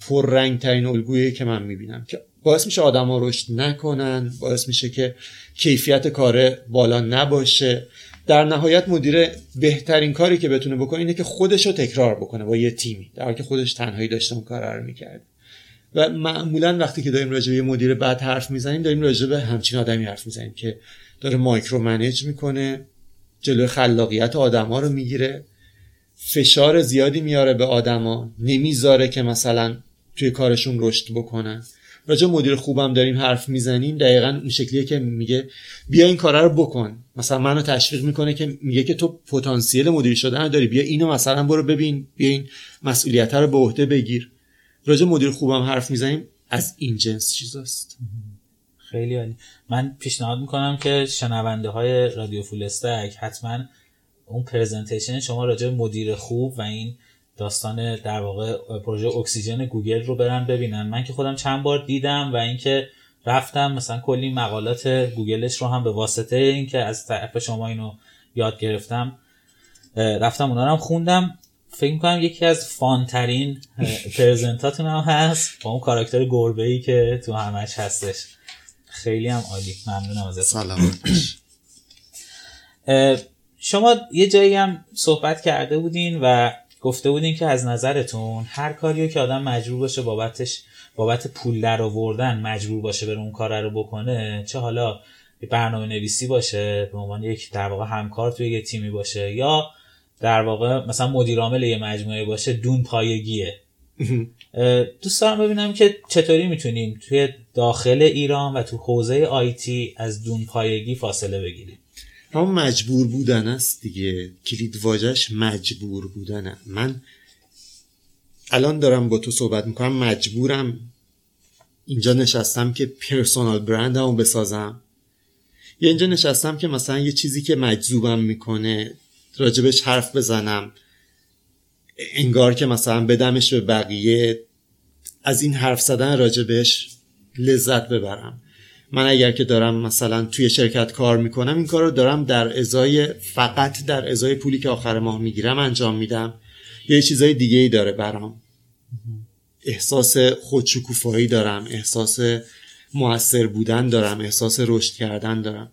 پررنگ ترین الگویی که من می‌بینم که باعث میشه آدما رشد نکنن باعث میشه که کیفیت کار بالا نباشه. در نهایت مدیر بهترین کاری که بتونه بکنه اینه که خودش رو تکرار بکنه با یه تیمی در حالی که خودش تنهایی داشته اون کار رو می‌کرد. و معمولا وقتی که داریم راجع به مدیر بعد حرف می‌زنیم داریم راجع به همچین آدمی حرف می‌زنیم که داره مایکرو منیج می‌کنه جلوی خلاقیت آدما رو می‌گیره فشار زیادی میاره به آدما نمی‌ذاره که مثلا توی کارشون رشد بکنن. راجع مدیر خوبم داریم حرف می‌زنیم دقیقا اون شکلیه که میگه بیا این کارا رو بکن. مثلا منو تشویق می‌کنه که میگه که تو پتانسیل مدیر شدن داری بیا اینو مثلا برو ببین بیا این مسئولیت رو به عهده بگیر. راجع مدیر خوبم حرف می‌زنیم از این جنس چیزاست. خیلی عالی. من پیشنهاد می‌کنم که شنونده های رادیو فول استک حتما اون presentation شما راجع مدیر خوب و این داستان در واقع پروژه اکسیژن گوگل رو برن ببینن. من که خودم چند بار دیدم و اینکه رفتم مثلا کلی مقالات گوگلش رو هم به واسطه اینکه از طرف شما اینو یاد گرفتم رفتم اونا رو هم خوندم. فکر می‌کنم یکی از fun ترین present اتون هم هست با اون کاراکتر گربه ای که تو همش هستش. خیلی هم عالی. ممنونم ازت سلام. شما یه جایی هم صحبت کرده بودین و گفته بودین که از نظرتون هر کاریو که آدم مجبور باشه بابتش بابت پول در آوردن مجبور باشه بره اون کار رو بکنه چه حالا برنامه نویسی باشه به عنوان یک در واقع همکار توی یه تیمی باشه یا در واقع مثلا مدیر عامل یه مجموعه باشه دون پایگیه. دوست دارم ببینم که چطوری می‌تونیم توی داخل ایران و تو حوزه آیتی از دون پایگی فاصله بگیریم هم مجبور بودن است دیگه. کلید واجش مجبور بودنه من الان دارم با تو صحبت می‌کنم مجبورم اینجا نشستم که پرسونال برندمو بسازم. یا اینجا نشستم که مثلا یه چیزی که مجذوبم می‌کنه راجبش حرف بزنم. انگار که مثلا بدمش به بقیه. از این حرف زدن راجبش لذت ببرم. من اگر که دارم مثلا توی شرکت کار می‌کنم این کار رو دارم در ازای فقط در ازای پولی که آخر ماه می‌گیرم انجام میدم. یه چیزای دیگه ای داره برام. احساس خودشکوفایی دارم احساس موثر بودن دارم احساس رشد کردن دارم.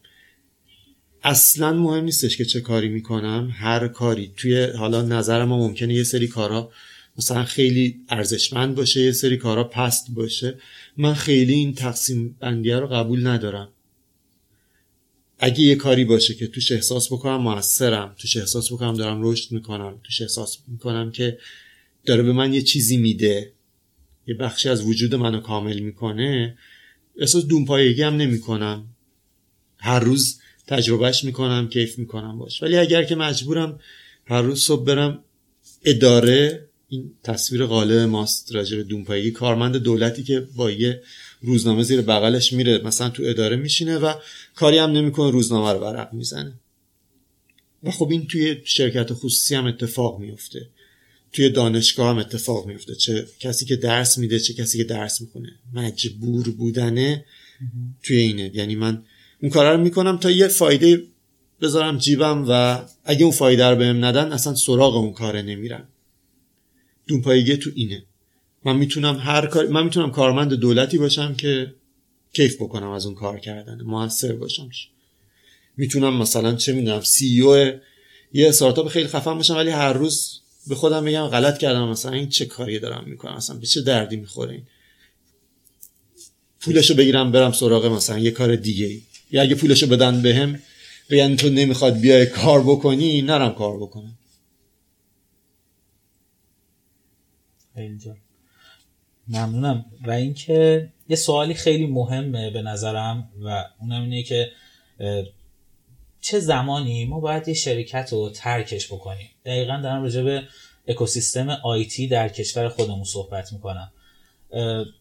اصلا مهم نیستش که چه کاری می‌کنم. هر کاری. توی حالا نظر ما ممکنه یه سری کارا مثلا خیلی ارزشمند باشه یه سری کارا پست باشه. من خیلی این تقسیم بندیه رو قبول ندارم. اگه یه کاری باشه که توش احساس بکنم موثرم توش احساس بکنم دارم رشد می‌کنم توش احساس می‌کنم که داره به من یه چیزی میده یه بخشی از وجود منو کامل می‌کنه احساس دونپایگی هم نمی‌کنم. هر روز تجربهش می‌کنم کیف می‌کنم باش. ولی اگر که مجبورم هر روز صبح برم اداره این تصویر غالب ماست راجع به کارمند دولتی که با یه روزنامه زیر بغلش میره مثلا تو اداره میشینه و کاری هم نمی‌کنه روزنامه رو ورق می‌زنه. و خب این توی شرکت خصوصی هم اتفاق میفته توی دانشگاه هم اتفاق میفته چه کسی که درس میده چه کسی که درس می‌کنه مجبور بودنه توی اینه. یعنی من اون کارا رو می‌کنم تا یه فایده بذارم جیبم و اگه اون فایده رو بهم ندن اصلا سراغ اون کاره نمیرم. دونپایگی تو اینه. من می‌تونم هر کار من می‌تونم کارمند دولتی باشم که کیف بکنم از اون کار کردن. موثر باشم. می‌تونم مثلا چه می‌دونم سی او یه استارتاپ خیلی خفن باشم ولی هر روز به خودم بگم غلط کردم. مثلا این چه کاری دارم می‌کنم؟ مثلا به چه دردی می‌خوره این؟ پولشو بگیرم برم سراغ مثلا یه کار دیگه یا اگه پولشو بدن بهم بگن تو نمی‌خواد بیای کار بکنی نرم کار بکنم. اینجا ممنونم. و اینکه یه سوالی خیلی مهمه به نظرم و اونم اینه که چه زمانی ما باید یه شرکت رو ترکش بکنیم؟ دقیقا دارم راجع به اکوسیستم آیتی در کشور خودمون صحبت می‌کنم.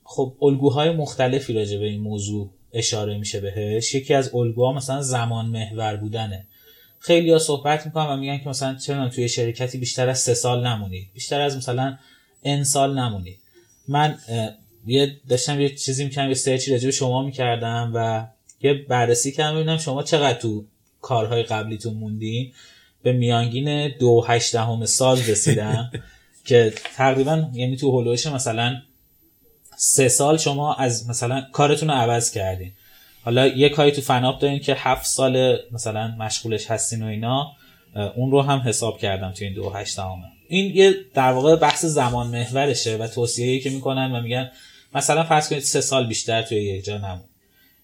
خب الگوهای مختلفی راجع به این موضوع اشاره میشه بهش. یکی از الگوها مثلا زمان محور بودنه. خیلی صحبت می‌کنن و میگن که مثلا چرا توی شرکتی بیشتر از سه سال نمونید. بیشتر از مثلا ان سال نمونید من یه داشتم یه چیزی می‌کنم یه سرچی راجع به شما می‌کردم و یه بررسی کردم ببینم شما چقدر تو کارهای قبلیتون موندین. به میانگین دو هشتهم سال رسیدم که تقریبا یعنی تو هلوش مثلا سه سال شما از مثلا کارتون رو عوض کردین. حالا یه کاری تو فناپ دارین که هفت سال مثلا مشغولش هستین و اینا اون رو هم حساب کردم تو این دو هشتهمه این یه در واقع بحث زمان محورشه و توصیه‌ای که می‌کنن و میگن مثلا فرض کنید سه سال بیشتر توی یک جا نمون.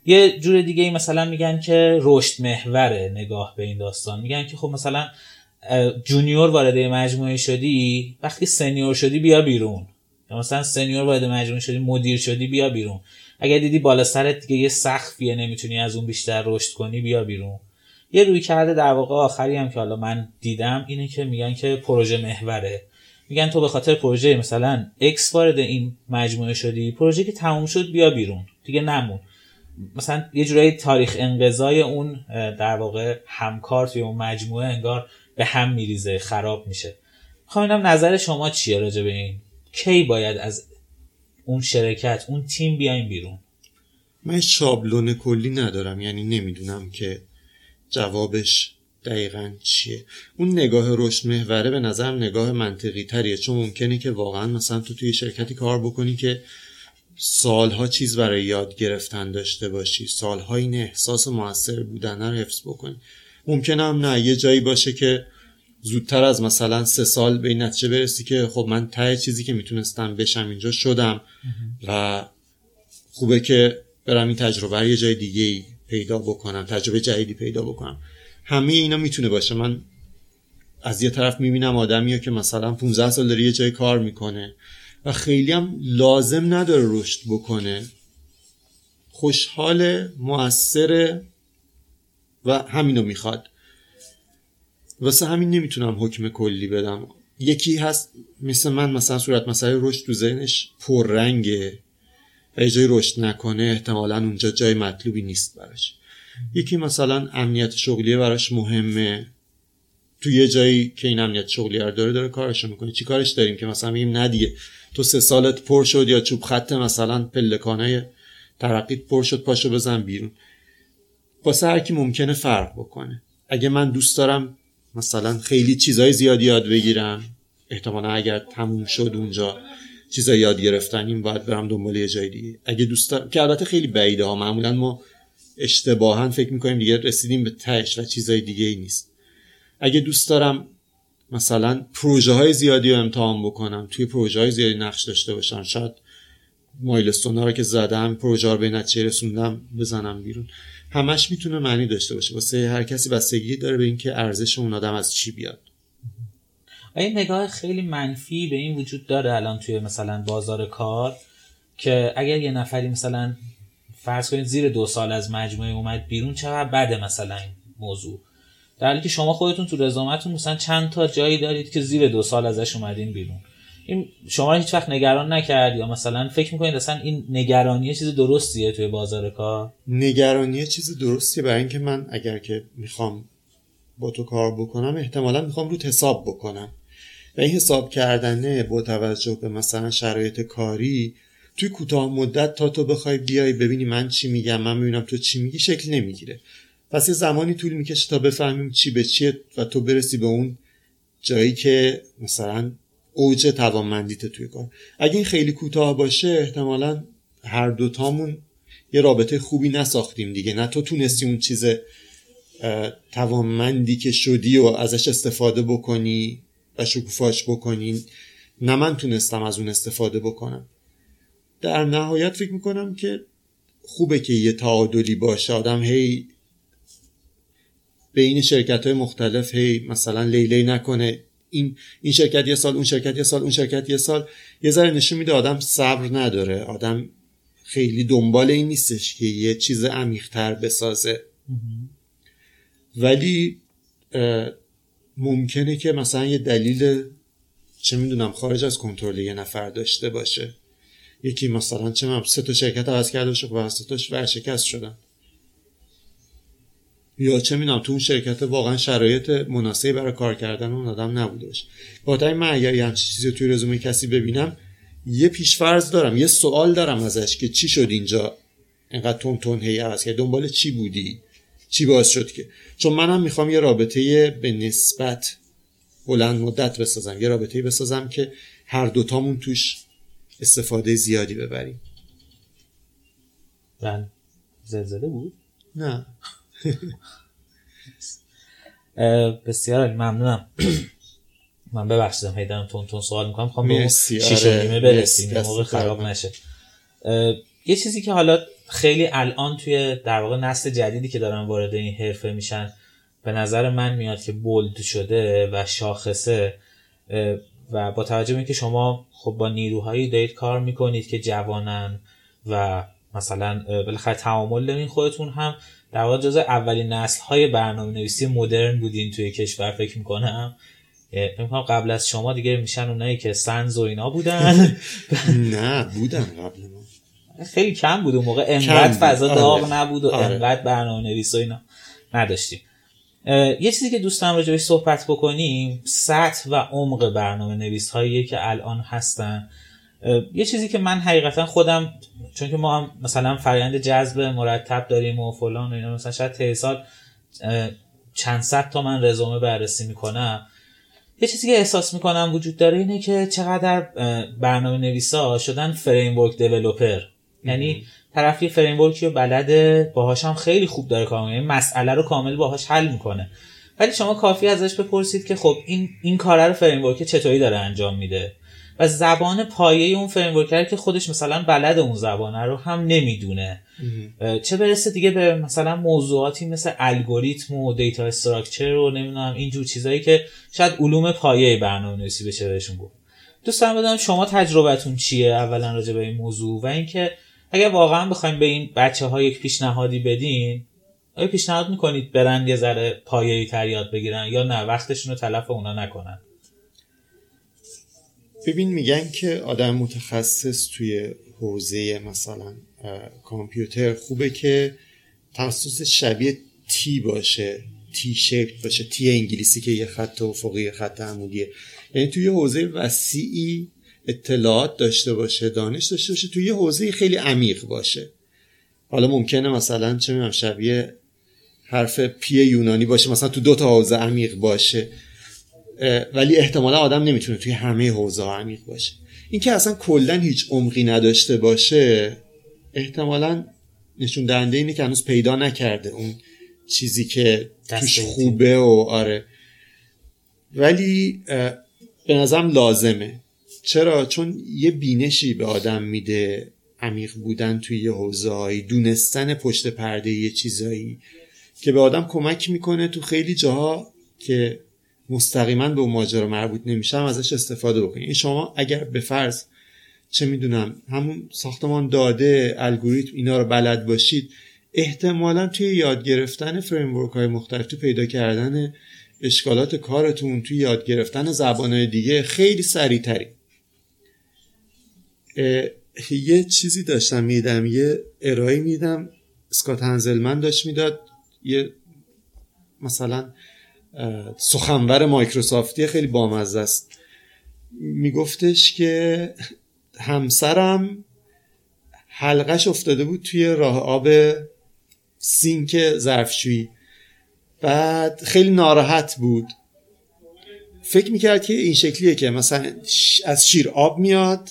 یه جور دیگه ای مثلا میگن که رشد محوره نگاه به این داستان. میگن که خب مثلا junior وارد مجموعه شدی وقتی senior شدی بیا بیرون. یا مثلا senior وارد مجموعه شدی مدیر شدی بیا بیرون. اگر دیدی بالا سرت دیگه یه سقفیه نمی‌تونی از اون بیشتر رشد کنی بیا بیرون. یه رویکرده در واقع آخری هم که حالا من دیدم اینه که میگن که پروژه محوره. میگن تو به خاطر پروژه مثلا X وارد این مجموعه شدی پروژه که تموم شد بیا بیرون دیگه نمون. مثلا یه جورایی تاریخ انقضای اون در واقع همکار توی اون مجموعه انگار به هم میریزه خراب میشه. می‌خوام نظر شما چیه راجع به این؟ کی باید از اون شرکت اون تیم بیایم بیرون؟ من شابلون کلی ندارم یعنی نمی‌دونم که جوابش دقیقا چیه؟ اون نگاه رشد محوره به نظرم نگاه منطقی تریه چون ممکنه که واقعا مثلا تو توی شرکتی کار بکنی که سالها چیز برای یاد گرفتن داشته باشی سالها این احساس موثر بودن رو حفظ بکنی. ممکنه هم نه یه جایی باشه که زودتر از مثلا سه سال به این نتیجه برسی که خب من ته چیزی که می‌تونستم بشم اینجا شدم و خوبه که برم این تجربه یه جای دیگه پیدا بکنم تجربه جدیدی پیدا بکنم. همه اینا می‌تونه باشه. من از یه طرف می‌بینم آدمی که مثلا 15 سال داره یه جای کار می‌کنه و خیلی هم لازم نداره رشد بکنه. خوشحال موثر و همینو می‌خواد. واسه همین نمی‌تونم حکم کلی بدم. یکی هست مثل من مثلا صورت مسئله رشد تو ذهنش پررنگه. و جای رشد نکنه احتمالا اونجا جای مطلوبی نیست براش. یکی مثلا امنیت شغلی براش مهمه. تو یه جایی که این امنیت شغلی رو داره داره کارش می‌کنه. چی کارش داریم که مثلا میگیم نه دیگه تو سه سالت پر شد یا چوب خط مثلا پلکانه ترقیت پر شد پاشو بزن بیرون. واسه هر کی ممکنه فرق بکنه. اگه من دوست دارم مثلا خیلی چیزای زیادی یاد بگیرم احتمالا اگر تموم شد اونجا چیزای یاد گرفتنیم باید برم دنبال یه جای دیگه. اگه دوست دارم که البته خیلی بعیده ها. معمولا ما اشتباها فکر می‌کنیم دیگه رسیدیم به تهش و چیزای دیگه ای نیست. اگه دوست دارم مثلا پروژه های زیادی رو امتحان بکنم توی پروژه های زیادی نقش داشته باشم شاید مایلستون ها رو که زدم پروژه رو به نتیجه رسوندم بزنم بیرون. همش می‌تونه معنی داشته باشه. واسه هر کسی بستگی داره به اینکه ارزش اون آدم از چی بیاد. این نگاه خیلی منفی به این وجود داره الان توی مثلا بازار کار که اگر یه نفری مثلا فرض کنید زیر دو سال از مجموعه اومد بیرون چقدر بده مثلا این موضوع؟ در حالی که شما خودتون تو رزومتون مثلا چند تا جایی دارید که زیر دو سال ازش اومدین بیرون. این شما هیچ وقت نگران نکرد یا مثلا فکر می‌کنید اصلا این نگرانی چیز درستیه توی بازار کار؟ نگرانی چیز درستیه برای اینکه من اگر که می‌خوام با تو کار بکنم احتمالا می‌خوام رو حساب بکنم. و این حساب کردنه با توجه به مثلا شرایط کاری توی کوتاه مدت تا تو بخوای بیای ببینی من چی میگم من می‌بینم تو چی میگی شکل نمی‌گیره. پس یه زمانی طول می‌کشه تا بفهمیم چی به چیه و تو برسی به اون جایی که مثلا اوج توانمندیت توی کار. اگه این خیلی کوتاه باشه احتمالا هر دوتامون یه رابطه خوبی نساختیم دیگه. نه تو تونستی اون چیز توانمندی که شدی و ازش استفاده بکنی و شکوفاش بکنی نه من تونستم از اون استفاده بکنم. در نهایت فکر می‌کنم که خوبه که یه تعادلی باشه. آدم هی بین شرکت های مختلف هی مثلا لیلی نکنه. این این شرکت یه سال اون شرکت یه سال اون شرکت یه سال. یه ذره نشون میده آدم صبر نداره. آدم خیلی دنبال این نیستش که یه چیز عمیقتر بسازه. ولی ممکنه که مثلا یه دلیل چه می‌دونم خارج از کنترل یه نفر داشته باشه. یکی مثلا چه من سه تا شرکت عوض کرده باشه و سه تاش ورشکست شدن. یا چه می‌دونم تو اون شرکت واقعا شرایط مناسبی برای کار کردن اون آدم نبوده باشه. با من اگر یه همچین چیزی توی رزومه کسی ببینم یه پیشفرض دارم یه سوال دارم ازش که چی شد اینجا اینقدر تون تون هی عوض کرد دنبال چی بودی؟ چی باعث شد که؟ چون منم می‌خوام یه رابطه به نسبت بلند مدت بسازم یه رابطه بسازم که هر دوتامون توش استفاده زیادی ببریم. بله. زلزله بود؟ نه. بسیار ممنونم. من ببخشیدم هی دارم تون تون سوال می‌کنم. می‌خوام به شیش آره. نیمه برسیم موقع خراب نشه. یه چیزی که حالا خیلی الان توی در واقع نسل جدیدی که دارن وارد این حرفه میشن به نظر من میاد که بولد شده و شاخصه و با توجه به اینکه شما خب با نیروهایی دارید کار می‌کنید که جوانن و مثلا بالاخره تعامل دارین خودتون هم در واقع جز اولین نسل های برنامه نویسی مدرن بودین توی کشور فکر می‌کنم. می‌کنم قبل از شما دیگه میشن اونایی که سنز و اینا بودن. نه بودن قبل ما. خیلی کم بود اون موقع. انقدر فضا آره. داغ نبود و آره. انقدر برنامه نویس و اینا نداشتیم. یه چیزی که دوستم راجع صحبت بکنیم سطح و عمق برنامه نویس هایی که الان هستن. یه چیزی که من حقیقتا خودم چون که ما هم مثلا فرآیند جذب مرتب داریم و فلان و اینا مثلا شاید ته سال چند صد تا من رزومه بررسی می‌کنم. یه چیزی که احساس می‌کنم وجود داره اینه که چقدر برنامه نویسا شدن فریم ورک دیولپر یعنی طرف یه فریم ورکی رو بلده باهاش هم خیلی خوب داره کار می‌کنه. یعنی مسئله رو کامل باهاش حل می‌کنه. ولی شما کافی ازش بپرسید که خب این این کار رو فریم ورک چطوری داره انجام میده؟ و زبان پایه اون فریم که خودش مثلا بلد اون زبانه رو هم نمی‌دونه. چه برسه دیگه به مثلا موضوعاتی مثل الگوریتم و دیتا استراکچر و نمی‌دونم اینجور چیزایی که شاید علوم پایه برنامه نویسی بشه بهشون گفت دوستان بدونم شما تجربتون چیه اولا راجع به این موضوع و اینکه اگر واقعا بخوایم به این بچه ها یک پیشنهادی بدین آیا پیشنهاد می‌کنید برن یه ذره پایه‌ای تر یاد بگیرن یا نه؟ وقتشون رو تلف اونا نکنن. ببین میگن که آدم متخصص توی حوزه مثلا کامپیوتر خوبه که تخصص شبیه تی باشه تی شیپ باشه تی انگلیسی که یه خط افقی خط عمودیه. یعنی توی حوزه وسیعی اطلاعات داشته باشه دانش داشته باشه توی یه حوزه خیلی عمیق باشه. حالا ممکنه مثلا چه می‌دونم شبیه حرف پی یونانی باشه مثلا تو دو تا حوزه عمیق باشه. ولی احتمالا آدم نمی‌تونه توی همه حوزه عمیق باشه. اینکه اصلا کلا هیچ عمقی نداشته باشه احتمالا نشون دهنده اینه که هنوز پیدا نکرده اون چیزی که توش خوبه و آره. ولی به نظرم لازمه. چرا؟ چون یه بینشی به آدم میده عمیق بودن توی یه حوزههایی دونستن پشت پرده یه چیزایی که به آدم کمک می‌کنه تو خیلی جاها که مستقیما به اون ماجرا مربوط نمیشم ازش استفاده بکنید این شما اگر به فرض چه می‌دونم همون ساختمان داده الگوریتم اینا رو بلد باشید احتمالا توی یاد گرفتن فریمورک های مختلف تو پیدا کردن اشکالات کارتون توی یاد گرفتن زبانهای دیگه خیلی سریعتری. یه چیزی داشتم میدم یه ارائه میدم. اسکات هنزلمن داشت می‌داد. یه مثلا سخنور مایکروسافتی خیلی بامزه است. میگفتش که همسرم حلقش افتاده بود توی راه آب سینک ظرفشویی. بعد خیلی ناراحت بود. فکر می‌کرد که این شکلیه که مثلا از شیر آب میاد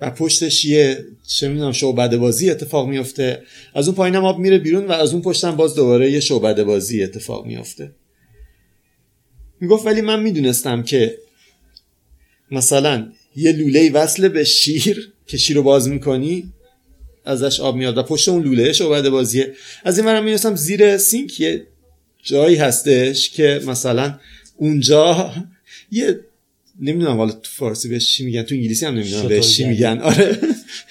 و پشتش یه چه می‌دونم شعبده بازی اتفاق میفته از اون پایینم آب میره بیرون و از اون پشتم باز دوباره یه شعبده بازی اتفاق میفته می‌گفت ولی من می‌دونستم که مثلا یه لوله وصله به شیر که شیر رو باز می‌کنی ازش آب میاد و پشت اون لوله شعبده بازیه از این مرم می‌دونستم زیر سینک یه جایی هستش که مثلا اونجا یه نمی‌دونم حالا تو فارسی بهش چی میگن تو انگلیسی هم نمی‌دونم بهش چی میگن. آره.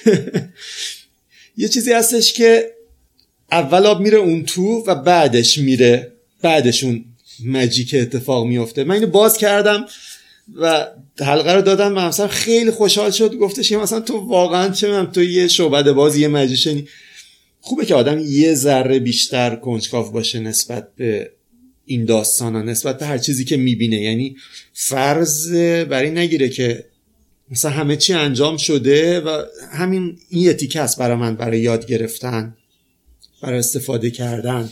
یه چیزی هستش که اول آب میره اون تو و بعدش میره بعدش اون مجیک اتفاق میفته من اینو باز کردم و حلقه رو دادم و همسرم خیلی خوشحال شد. گفتش مثلا تو واقعا چه من تو یه شعبده باز یه مجیشنی. خوبه که آدم یه ذره بیشتر کنجکاف باشه نسبت به این داستان ها نسبت به هر چیزی که می‌بینه. یعنی فرض برای نگیره که مثلا همه چی انجام شده و همین این تیکه است برای من برای یاد گرفتن برای استفاده کردن.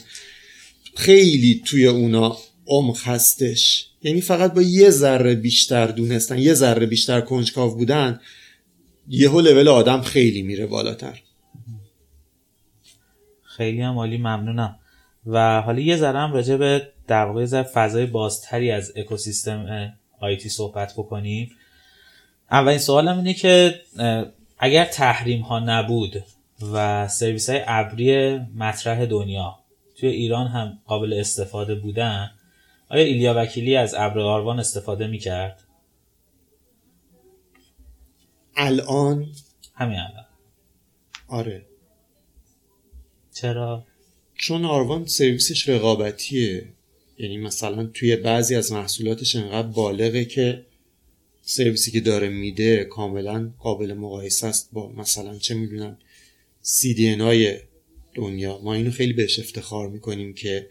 خیلی توی اونا عمق هستش. یعنی فقط با یه ذره بیشتر دونستن یه ذره بیشتر کنجکاو بودن یهو لول آدم خیلی میره بالاتر. خیلی هم عالی ممنونم. و حالا یه ذره هم راجع به در واقع فضای بازتری از اکوسیستم آیتی صحبت بکنیم. اولین سوالم اینه که اگر تحریم ها نبود و سرویس های ابری مطرح دنیا توی ایران هم قابل استفاده بودن آیا ایلیا وکیلی از ابر آروان استفاده می‌کرد؟ الان؟ همین الان. آره. چرا؟ چون آروان سرویسش رقابتیه. یعنی مثلا توی بعضی از محصولاتش انقدر بالغه که سرویسی که داره میده کاملا قابل مقایسه است با مثلا چه می‌دونم CDN های دنیا. ما اینو خیلی بهش افتخار می‌کنیم که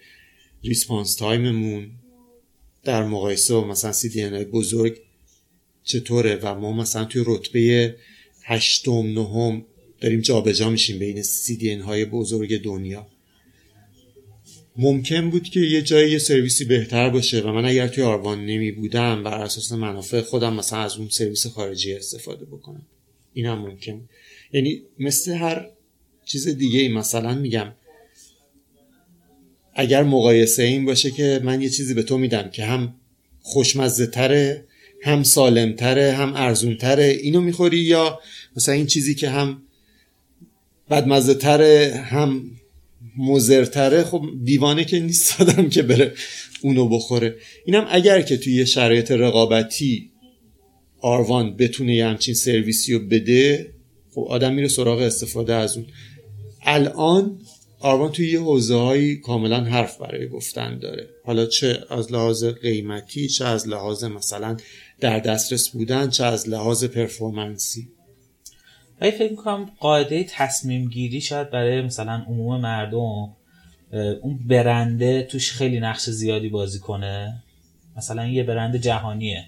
response time مون در مقایسه با مثلا CDN های بزرگ چطوره و ما مثلا توی رتبه هشتم نهم داریم جابجا میشیم بین CDN های بزرگ دنیا. ممکن بود که یه جایی یه سرویسی بهتر باشه و من اگر توی آروان نمی بودم بر اساس منافع خودم مثلا از اون سرویس خارجی استفاده بکنم. این هم ممکن. یعنی مثل هر چیز دیگه ای مثلا میگم اگر مقایسه این باشه که من یه چیزی به تو میدم که هم خوشمزه تره هم سالم تره هم ارزون تره اینو می‌خوری یا مثلا این چیزی که هم بدمزه تره هم مزرتره خب دیوانه که نیست آدم که بره اونو بخوره. اینم اگر که توی یه شرایط رقابتی آروان بتونه یه همچین سرویسی رو بده خب آدم میره سراغ استفاده از اون. الان آروان توی یه حوزه کاملا حرف برای گفتن داره. حالا چه از لحاظ قیمتی چه از لحاظ مثلا در دسترس بودن چه از لحاظ پرفورمنسی. ولی فکر می‌کنم قاعده تصمیم گیری شاید برای مثلا عموم مردم اون برنده توش خیلی نقش زیادی بازی کنه. مثلا یه برند جهانیه.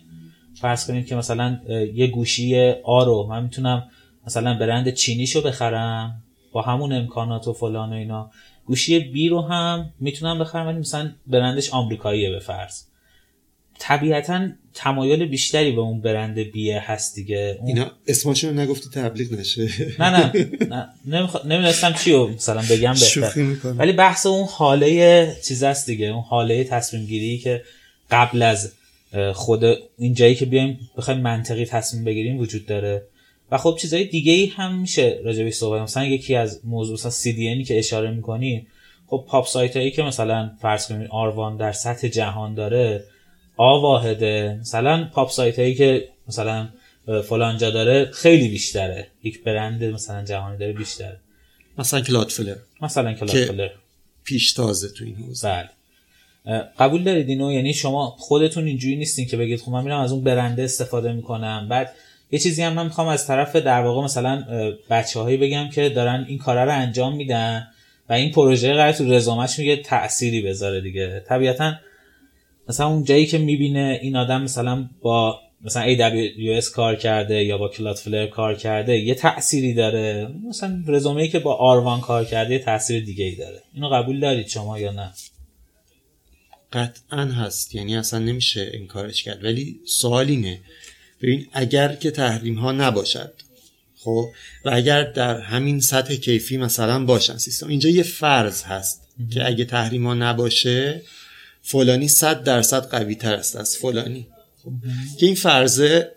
فرض کنید که مثلا یه گوشی آ رو من می‌تونم مثلا برند چینیشو بخرم با همون امکانات و فلان و اینا. گوشی بی رو هم می‌تونم بخرم ولی مثلا برندش آمریکاییه به فرض. طبیعتا تمایل بیشتری به اون برند بیه هست دیگه. اون... اینا اسمشون نگفتی تبلیغ نشه. نه نه, نه. نمیخ... نمی‌دونستم چی رو مثلا بگم بهتر. ولی بحث اون حاله چیز است دیگه. اون حاله تصمیم گیری که قبل از خود این جایی که بیایم بخوایم منطقی تصمیم بگیریم وجود داره. و خب چیزهای دیگه ای هم میشه راجبش صحبت مثلا یکی از موضوع مثلا CDN که اشاره می‌کنی خب PoP site هایی که مثلا فرض کنید آروان در سطح جهان داره آ واحده مثلا PoP site هایی که مثلا فلان جا داره خیلی بیشتره. یک برند مثلا جهانی داره بیشتره. مثلا Cloudflare. مثلا Cloudflare. پیشتازه تو این حوزه. بله. قبول دارید اینو؟ یعنی شما خودتون اینجوری نیستین که بگید خب من میرم از اون برنده استفاده می‌کنم. بعد یه چیزی هم من می‌خوام از طرف در واقع مثلا بچه هایی بگم که دارن این کارا رو انجام میدن و این پروژه قرار تو رزومش میگه تأثیری بذاره دیگه. طبیعتا مثلا اون جایی که می‌بینه این آدم مثلا با مثلا AWS کار کرده یا با کلادفلر کار کرده یه تأثیری داره. مثلا رزومه که با آروان کار کرده یه تأثیر دیگه ای داره. اینو قبول دارید شما یا نه؟ قطعا هست. یعنی اصلا نمیشه انکارش کرد. ولی سوال اینه ببین اگر که تحریم ها نباشد خب؟ و اگر در همین سطح کیفی مثلا باشن سیستم اینجا یه فرض هست که اگه تحریم ها نباشه فلانی صد درصد قوی تر است از فلانی. خب که این فرضه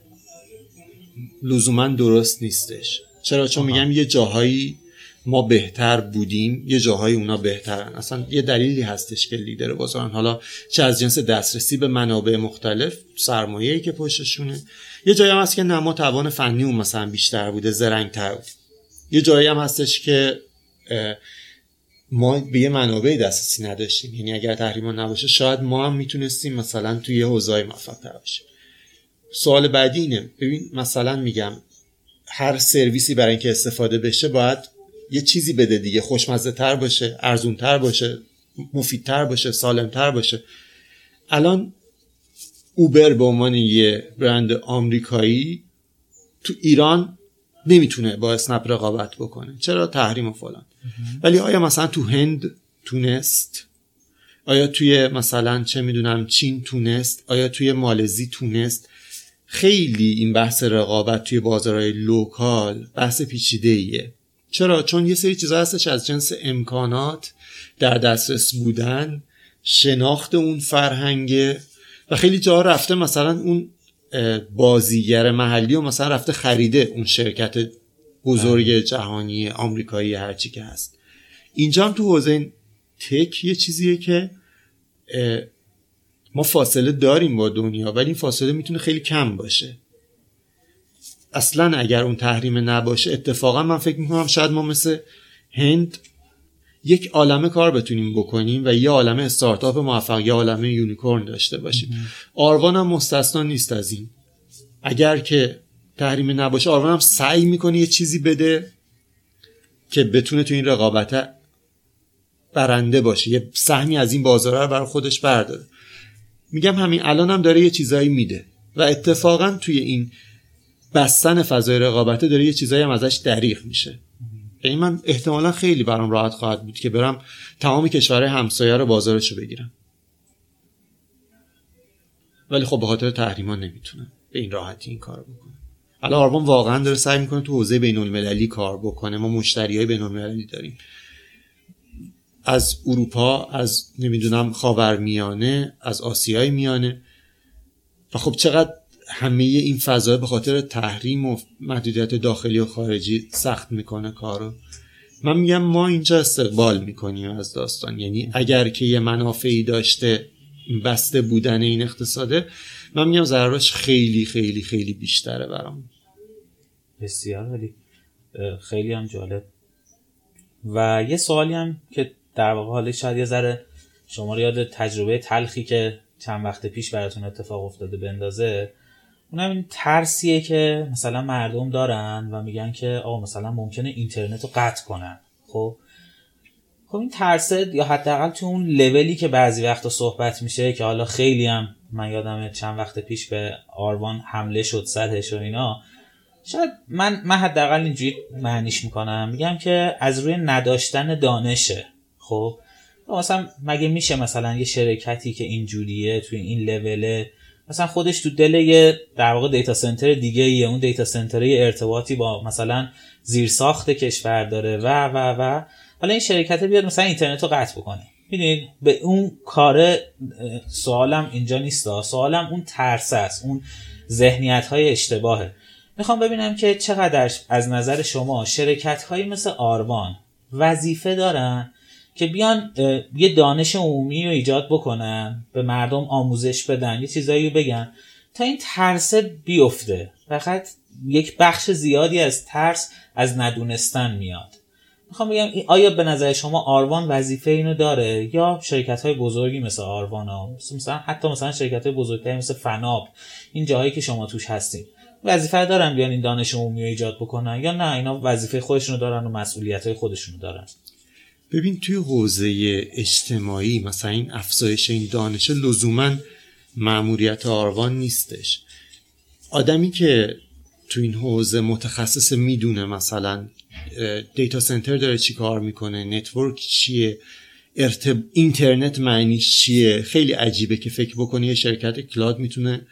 لزوما درست نیستش. چرا؟ چون میگم یه جاهایی ما بهتر بودیم یه جاهای اونا بهترن. اصلا یه دلیلی هستش که لیدر بازارن. حالا چه از جنس دسترسی به منابع مختلف سرمایه‌ای که پشتشونه. یه جایی هم هست که نما توان فنی اون مثلا بیشتر بوده زرنگتر بود. یه جایی هم هستش که ما به یه منابع دسترسی نداشتیم. یعنی اگر تحریما نباشه شاید ما هم می‌تونستیم مثلا توی یه حوزه‌ای موفق‌تر باشیم. سوال بعدی اینه. ببین مثلا میگم هر سرویسی برای اینکه استفاده بشه باید یه چیزی بده دیگه. خوشمزه تر باشه ارزون تر باشه مفیدتر باشه سالم تر باشه. الان Uber به عنوان یه برند آمریکایی تو ایران نمی‌تونه با اسنپ رقابت بکنه. چرا؟ تحریم و فلان. ولی آیا مثلا تو هند تونست؟ آیا توی مثلا چه می‌دونم چین تونست؟ آیا توی مالزی تونست؟ خیلی این بحث رقابت توی بازارهای local بحث پیچیده ایه چرا؟ چون یه سری چیزا هستش از جنس امکانات در دسترس بودن شناخت اون فرهنگ و خیلی جا رفته مثلا اون بازیگر محلی و مثلا رفته خریده اون شرکت بزرگ جهانی آمریکایی هرچی که هست. اینجا هم تو حوزه تک یه چیزیه که ما فاصله داریم با دنیا ولی این فاصله می‌تونه خیلی کم باشه. اصلا اگر اون تحریم نباشه اتفاقا من فکر می‌کنم شاید ما مثل هند یک عالمه کار بتونیم بکنیم و یه عالمه استارتاپ موفق یه عالمه یونیکورن داشته باشیم. آروان هم مستثنا نیست از این. اگر که تحریم نباشه آروان هم سعی می‌کنه یه چیزی بده که بتونه تو این رقابت برنده باشه. یه سهمی از این بازار رو برای خودش برداره. میگم همین الان هم داره یه چیزایی میده و اتفاقا توی این بستن فضای رقابته داره یه چیزایی هم ازش دریغ میشه. یعنی من احتمالا خیلی برام راحت خواهد بود که برم تمام کشورهای همسایه رو بازارش رو بگیرم. ولی خب به خاطر تحریما نمی‌تونم. به این راحتی این کار بکنم. الان آرمان واقعا داره سعی می‌کنه تو حوزه بین المللی کار بکنه. ما مشتری های بین المللی داریم. از اروپا از نمی‌دونم خاورمیانه از آسیای میانه. و خب چقدر همه این فضا به خاطر تحریم و محدودیت داخلی و خارجی سخت می‌کنه کارو. من میگم ما اینجا استقبال می‌کنیم از داستان. یعنی اگر که یه منافعی داشته بسته بودن این اقتصاده من میگم ضررش خیلی خیلی خیلی بیشتره برام. بسیار ولی خیلی هم جالب. و یه سوالی هم که در واقع حالا شاید یه ذره شما رو یاد تجربه تلخی که چند وقت پیش براتون اتفاق افتاده بندازه اونم این ترسیه که مثلا مردم دارن و میگن که آقا مثلا ممکنه اینترنت رو قطع کنن. خب؟ خب این ترسه یا حداقل تو اون لولی که بعضی وقتا صحبت میشه که حالا خیلی هم من یادم چند وقت پیش به آروان حمله شد سرش و اینا. شاید من من حداقل اینجوری معنیش می‌کنم. میگم که از روی نداشتن دانشه. خب؟ مثلا مگه میشه مثلا یه شرکتی که اینجوریه توی این لوله مثلا خودش تو دل یه در واقع دیتا سنتر دیگه یه اون دیتا سنتر ارتباطی با مثلا زیرساخت کشور داره و و و. حالا این شرکت بیاد مثلا اینترنت رو قطع بکنه. می‌دونید به اون کار سوالم اینجا نیست سوالم اون ترس است اون ذهنیت های اشتباهه. می‌خوام ببینم که چقدر از نظر شما شرکت هایی مثل آروان وظیفه دارن که بیان یه دانش عمومی رو ایجاد بکنن به مردم آموزش بدن یه چیزایی بگن تا این ترس بیفته. فقط یک بخش زیادی از ترس از ندونستن میاد. می‌خوام بگم آیا به نظر شما آروان وظیفه اینو داره یا شرکت های بزرگی مثل آروان ها؟ مثلا حتی مثلا شرکت های بزرگتری مثل فناپ این جاهایی که شما توش هستین. وظیفه دارن بیان این دانش عمومی رو ایجاد بکنن یا نه؟ اینا وظیفه خودشونو دارن و مسئولیت های خودشونو دارن. ببین توی حوزه اجتماعی مثلا این افزایش این دانش لزوما ماموریت آروان نیستش. آدمی که تو این حوزه متخصص می‌دونه مثلا data center داره چی کار می‌کنه network چیه اینترنت معنیش چیه؟ خیلی عجیبه که فکر بکنی یه شرکت cloud می‌تونه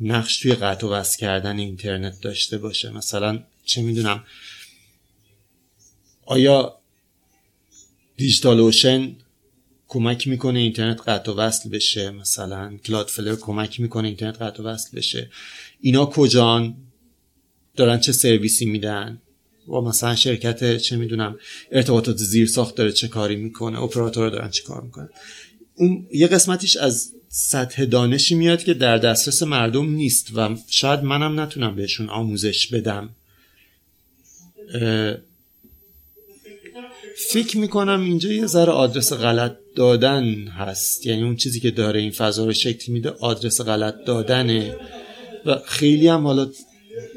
نقش توی قطع و وصل کردن اینترنت داشته باشه. مثلا چه می‌دونم آیا DigitalOcean کمک می‌کنه اینترنت قطع و وصل بشه؟ مثلا Cloudflare کمک می‌کنه اینترنت قطع و وصل بشه؟ اینا کجان؟ دارن چه سرویسی میدن؟ و مثلا شرکت چه می‌دونم ارتباطات زیر ساخت داره چه کاری می‌کنه اپراتور دارن چه کار می‌کنن. اون یه قسمتیش از سطح دانشی میاد که در دسترس مردم نیست و شاید منم نتونم بهشون آموزش بدم. فکر می‌کنم اینجا یه ذره آدرس غلط دادن هست. یعنی اون چیزی که داره این فضا رو شکل میده آدرس غلط دادنه. و خیلی هم حالا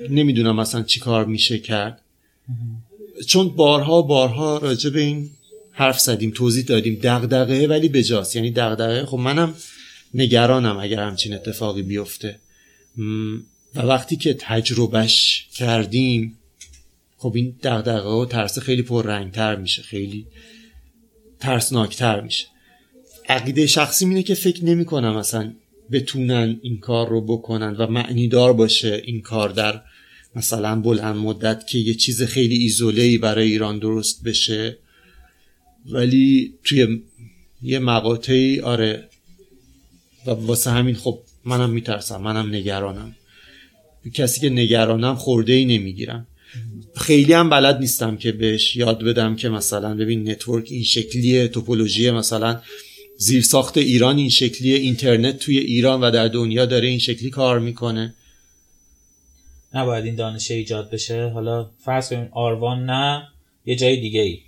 نمی‌دونم مثلا چی کار میشه کرد. چون بارها بارها راجع به این حرف زدیم توضیح دادیم دغدغه ولی بجاست. یعنی دغدغه خب منم نگرانم اگر همچین اتفاقی بیفته. و وقتی که تجربهش کردیم خب این دغدغه و ترس خیلی پررنگتر میشه خیلی ترسناکتر میشه. عقیده شخصی اینه که فکر نمی کنم مثلا بتونن این کار رو بکنن و معنیدار باشه این کار در مثلا بلند مدت که یه چیز خیلی ایزوله برای ایران درست بشه. ولی توی یه مقاطعی آره. و واسه همین خب منم میترسم منم نگرانم. کسی که نگرانم خورده ای نمی‌گیرم. خیلی هم بلد نیستم که بهش یاد بدم که مثلا ببین نتورک این شکلیه توپولوژی مثلا زیر ساخت ایران این شکلیه اینترنت توی ایران و در دنیا داره این شکلی کار می‌کنه. نباید این دانش ایجاد بشه. حالا فرض کنیم آروان نه یه جای دیگه ای.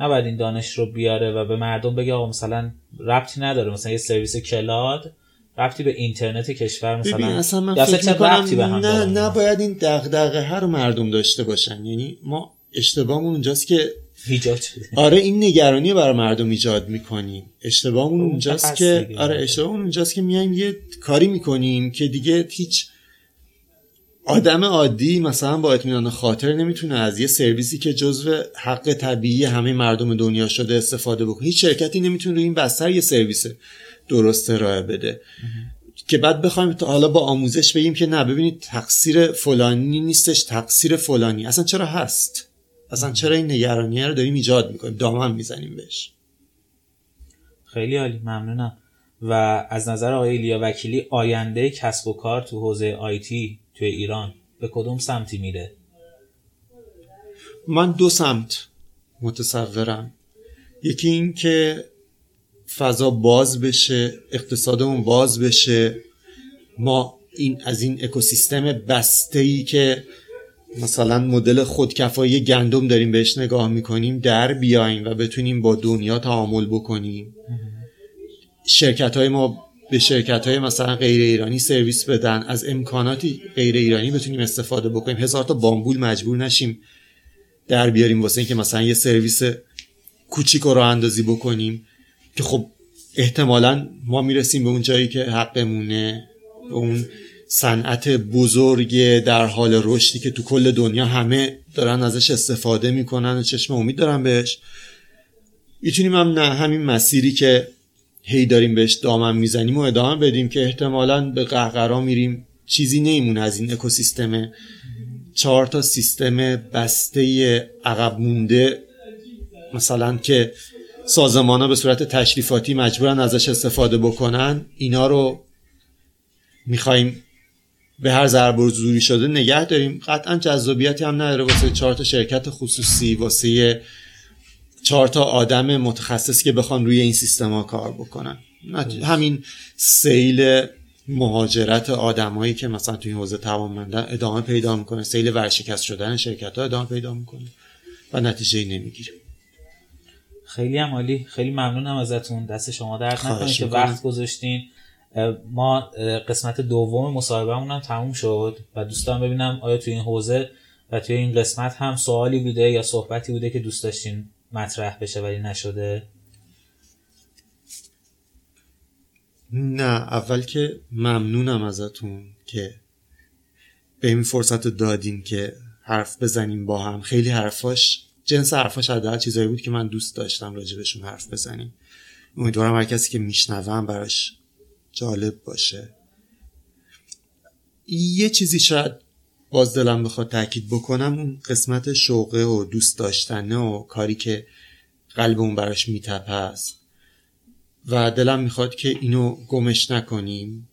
نباید این دانش رو بیاره و به مردم بگه آقا مثلا ربطی نداره. مثلا یه سرویس کلاد ربطی به اینترنت کشور مثلا ببین اصلا من فکر می‌کنم نه نباید این دغدغه هر مردم داشته باشن. یعنی ما اشتباهمون اونجاست که ایجاد شده. آره این نگرانی برای مردم ایجاد می‌کنیم اشتباهمون اونجاست که آره اشتباهمون اونجاست که میایم یه کاری می‌کنیم که دیگه هیچ آدم عادی مثلا با اطمینان خاطر نمی‌تونه از یه سرویسی که جزو حق طبیعی همه مردم دنیا شده استفاده بکنه. هیچ شرکتی نمی‌تونه روی این بستر یه سرویس درست ارائه بده. که بعد بخوایم حالا با آموزش بگیم که نه ببینید تقصیر فلانی نیستش تقصیر فلانی. اصلا چرا هست؟ اصلا چرا این نگرانی رو داریم ایجاد می‌کنیم؟ دامن می‌زنیم بهش. خیلی عالی ممنونم. و از نظر آقای لیا وکیلی آینده کسب و کار تو حوزه آیتی توی ایران به کدوم سمتی میره؟ من دو سمت متصورم. یکی این که فضا باز بشه اقتصادمون باز بشه. ما این از این اکوسیستم بسته ای که مثلا مدل خودکفایی گندم داریم بهش نگاه می‌کنیم در بیایم و بتونیم با دنیا تعامل بکنیم. شرکت های ما به شرکت های مثلا غیر ایرانی سرویس بدن از امکاناتی غیر ایرانی بتونیم استفاده بکنیم. هزار تا بامبول مجبور نشیم در بیاریم واسه اینکه مثلا یه سرویس کوچیک رو اندازی بکنیم. که خب احتمالا ما می‌رسیم به اون جایی که حقمونه به اون صنعت بزرگ در حال رشدی که تو کل دنیا همه دارن ازش استفاده می‌کنن و چشم امید دارن بهش. می‌تونیم هم نه همین مسیری که هی داریم بهش دامن می‌زنیم و ادامه بدیم که احتمالا به قهقرا میریم. چیزی نیمون از این اکوسیستم. چهار تا سیستم بسته عقب مونده مثلا که سازمان ها به صورت تشریفاتی مجبورن ازش استفاده بکنن اینا رو می‌خوایم به هر ضرب و زوری شده نگه داریم. قطعا جذابیتی هم نداره واسه چهار تا شرکت خصوصی واسه چهار تا آدم متخصص که بخوان روی این سیستم ها کار بکنن. همین سیل مهاجرت آدمایی که مثلا توی حوزه توانمندن ادامه پیدا می‌کنه. سیل ورشکست شدن شرکت ها ادامه پیدا می‌کنه و نتیجه نمی‌گیره. خیلی هم عالی. خیلی ممنونم ازتون. دست شما درد نکنه که وقت گذاشتین. ما قسمت دوم مصاحبهمون هم تموم شد و دوستان ببینم آیا توی این حوزه و توی این قسمت هم سوالی بوده یا صحبتی بوده که دوست داشتین مطرح بشه ولی نشده؟ نه اول که ممنونم ازتون که به این فرصت دادین که حرف بزنیم با هم. خیلی حرفاش جنس حرفاش حداقل چیزایی بود که من دوست داشتم راجبشون حرف بزنیم. امیدوارم هر کسی که میشنوم براش جالب باشه. یه چیزی شاید باز دلم بخواد تاکید بکنم اون قسمت شوقه و دوست داشتنه و کاری که قلبمون براش میتپه است. و دلم می‌خواد که اینو گمش نکنیم.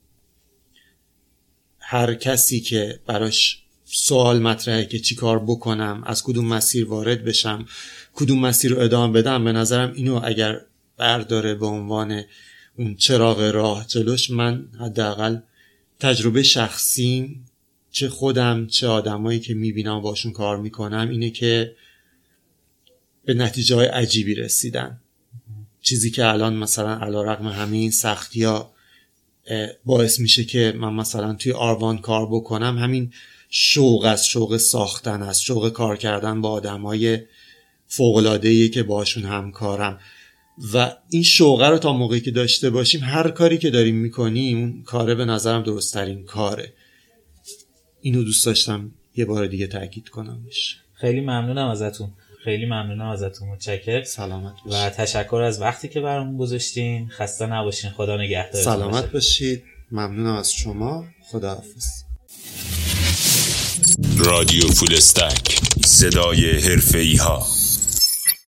هر کسی که براش سوال مطرحه که چی کار بکنم از کدوم مسیر وارد بشم کدوم مسیر رو ادامه بدم به نظرم اینو اگر برداره به عنوان اون چراغ راه جلوش من حداقل تجربه شخصیم چه خودم چه آدمایی که می‌بینم باشون کار می‌کنم اینه که به نتیجه های عجیبی رسیدن. چیزی که الان مثلا علا رقم همه این سختی ها باعث میشه که من مثلا توی آروان کار بکنم همین شوق از شوق ساختن از شوق کار کردن با آدم های فوقلادهی که باشون همکارم. و این شوقه رو تا موقعی که داشته باشیم هر کاری که داریم می‌کنیم اون کاره به نظرم درستترین کاره. اینو دوست داشتم یه بار دیگه تاکید کنمش خیلی ممنونم ازتون. خیلی ممنونم ازتون. متشکر سلامت باشید. و تشکر از وقتی که برامون گذاشتین. خسته نباشین. خدا نگهدار سلامت باشید. ممنونم از شما. خداحافظ. رادیو فول استک. صدای حرفه ها.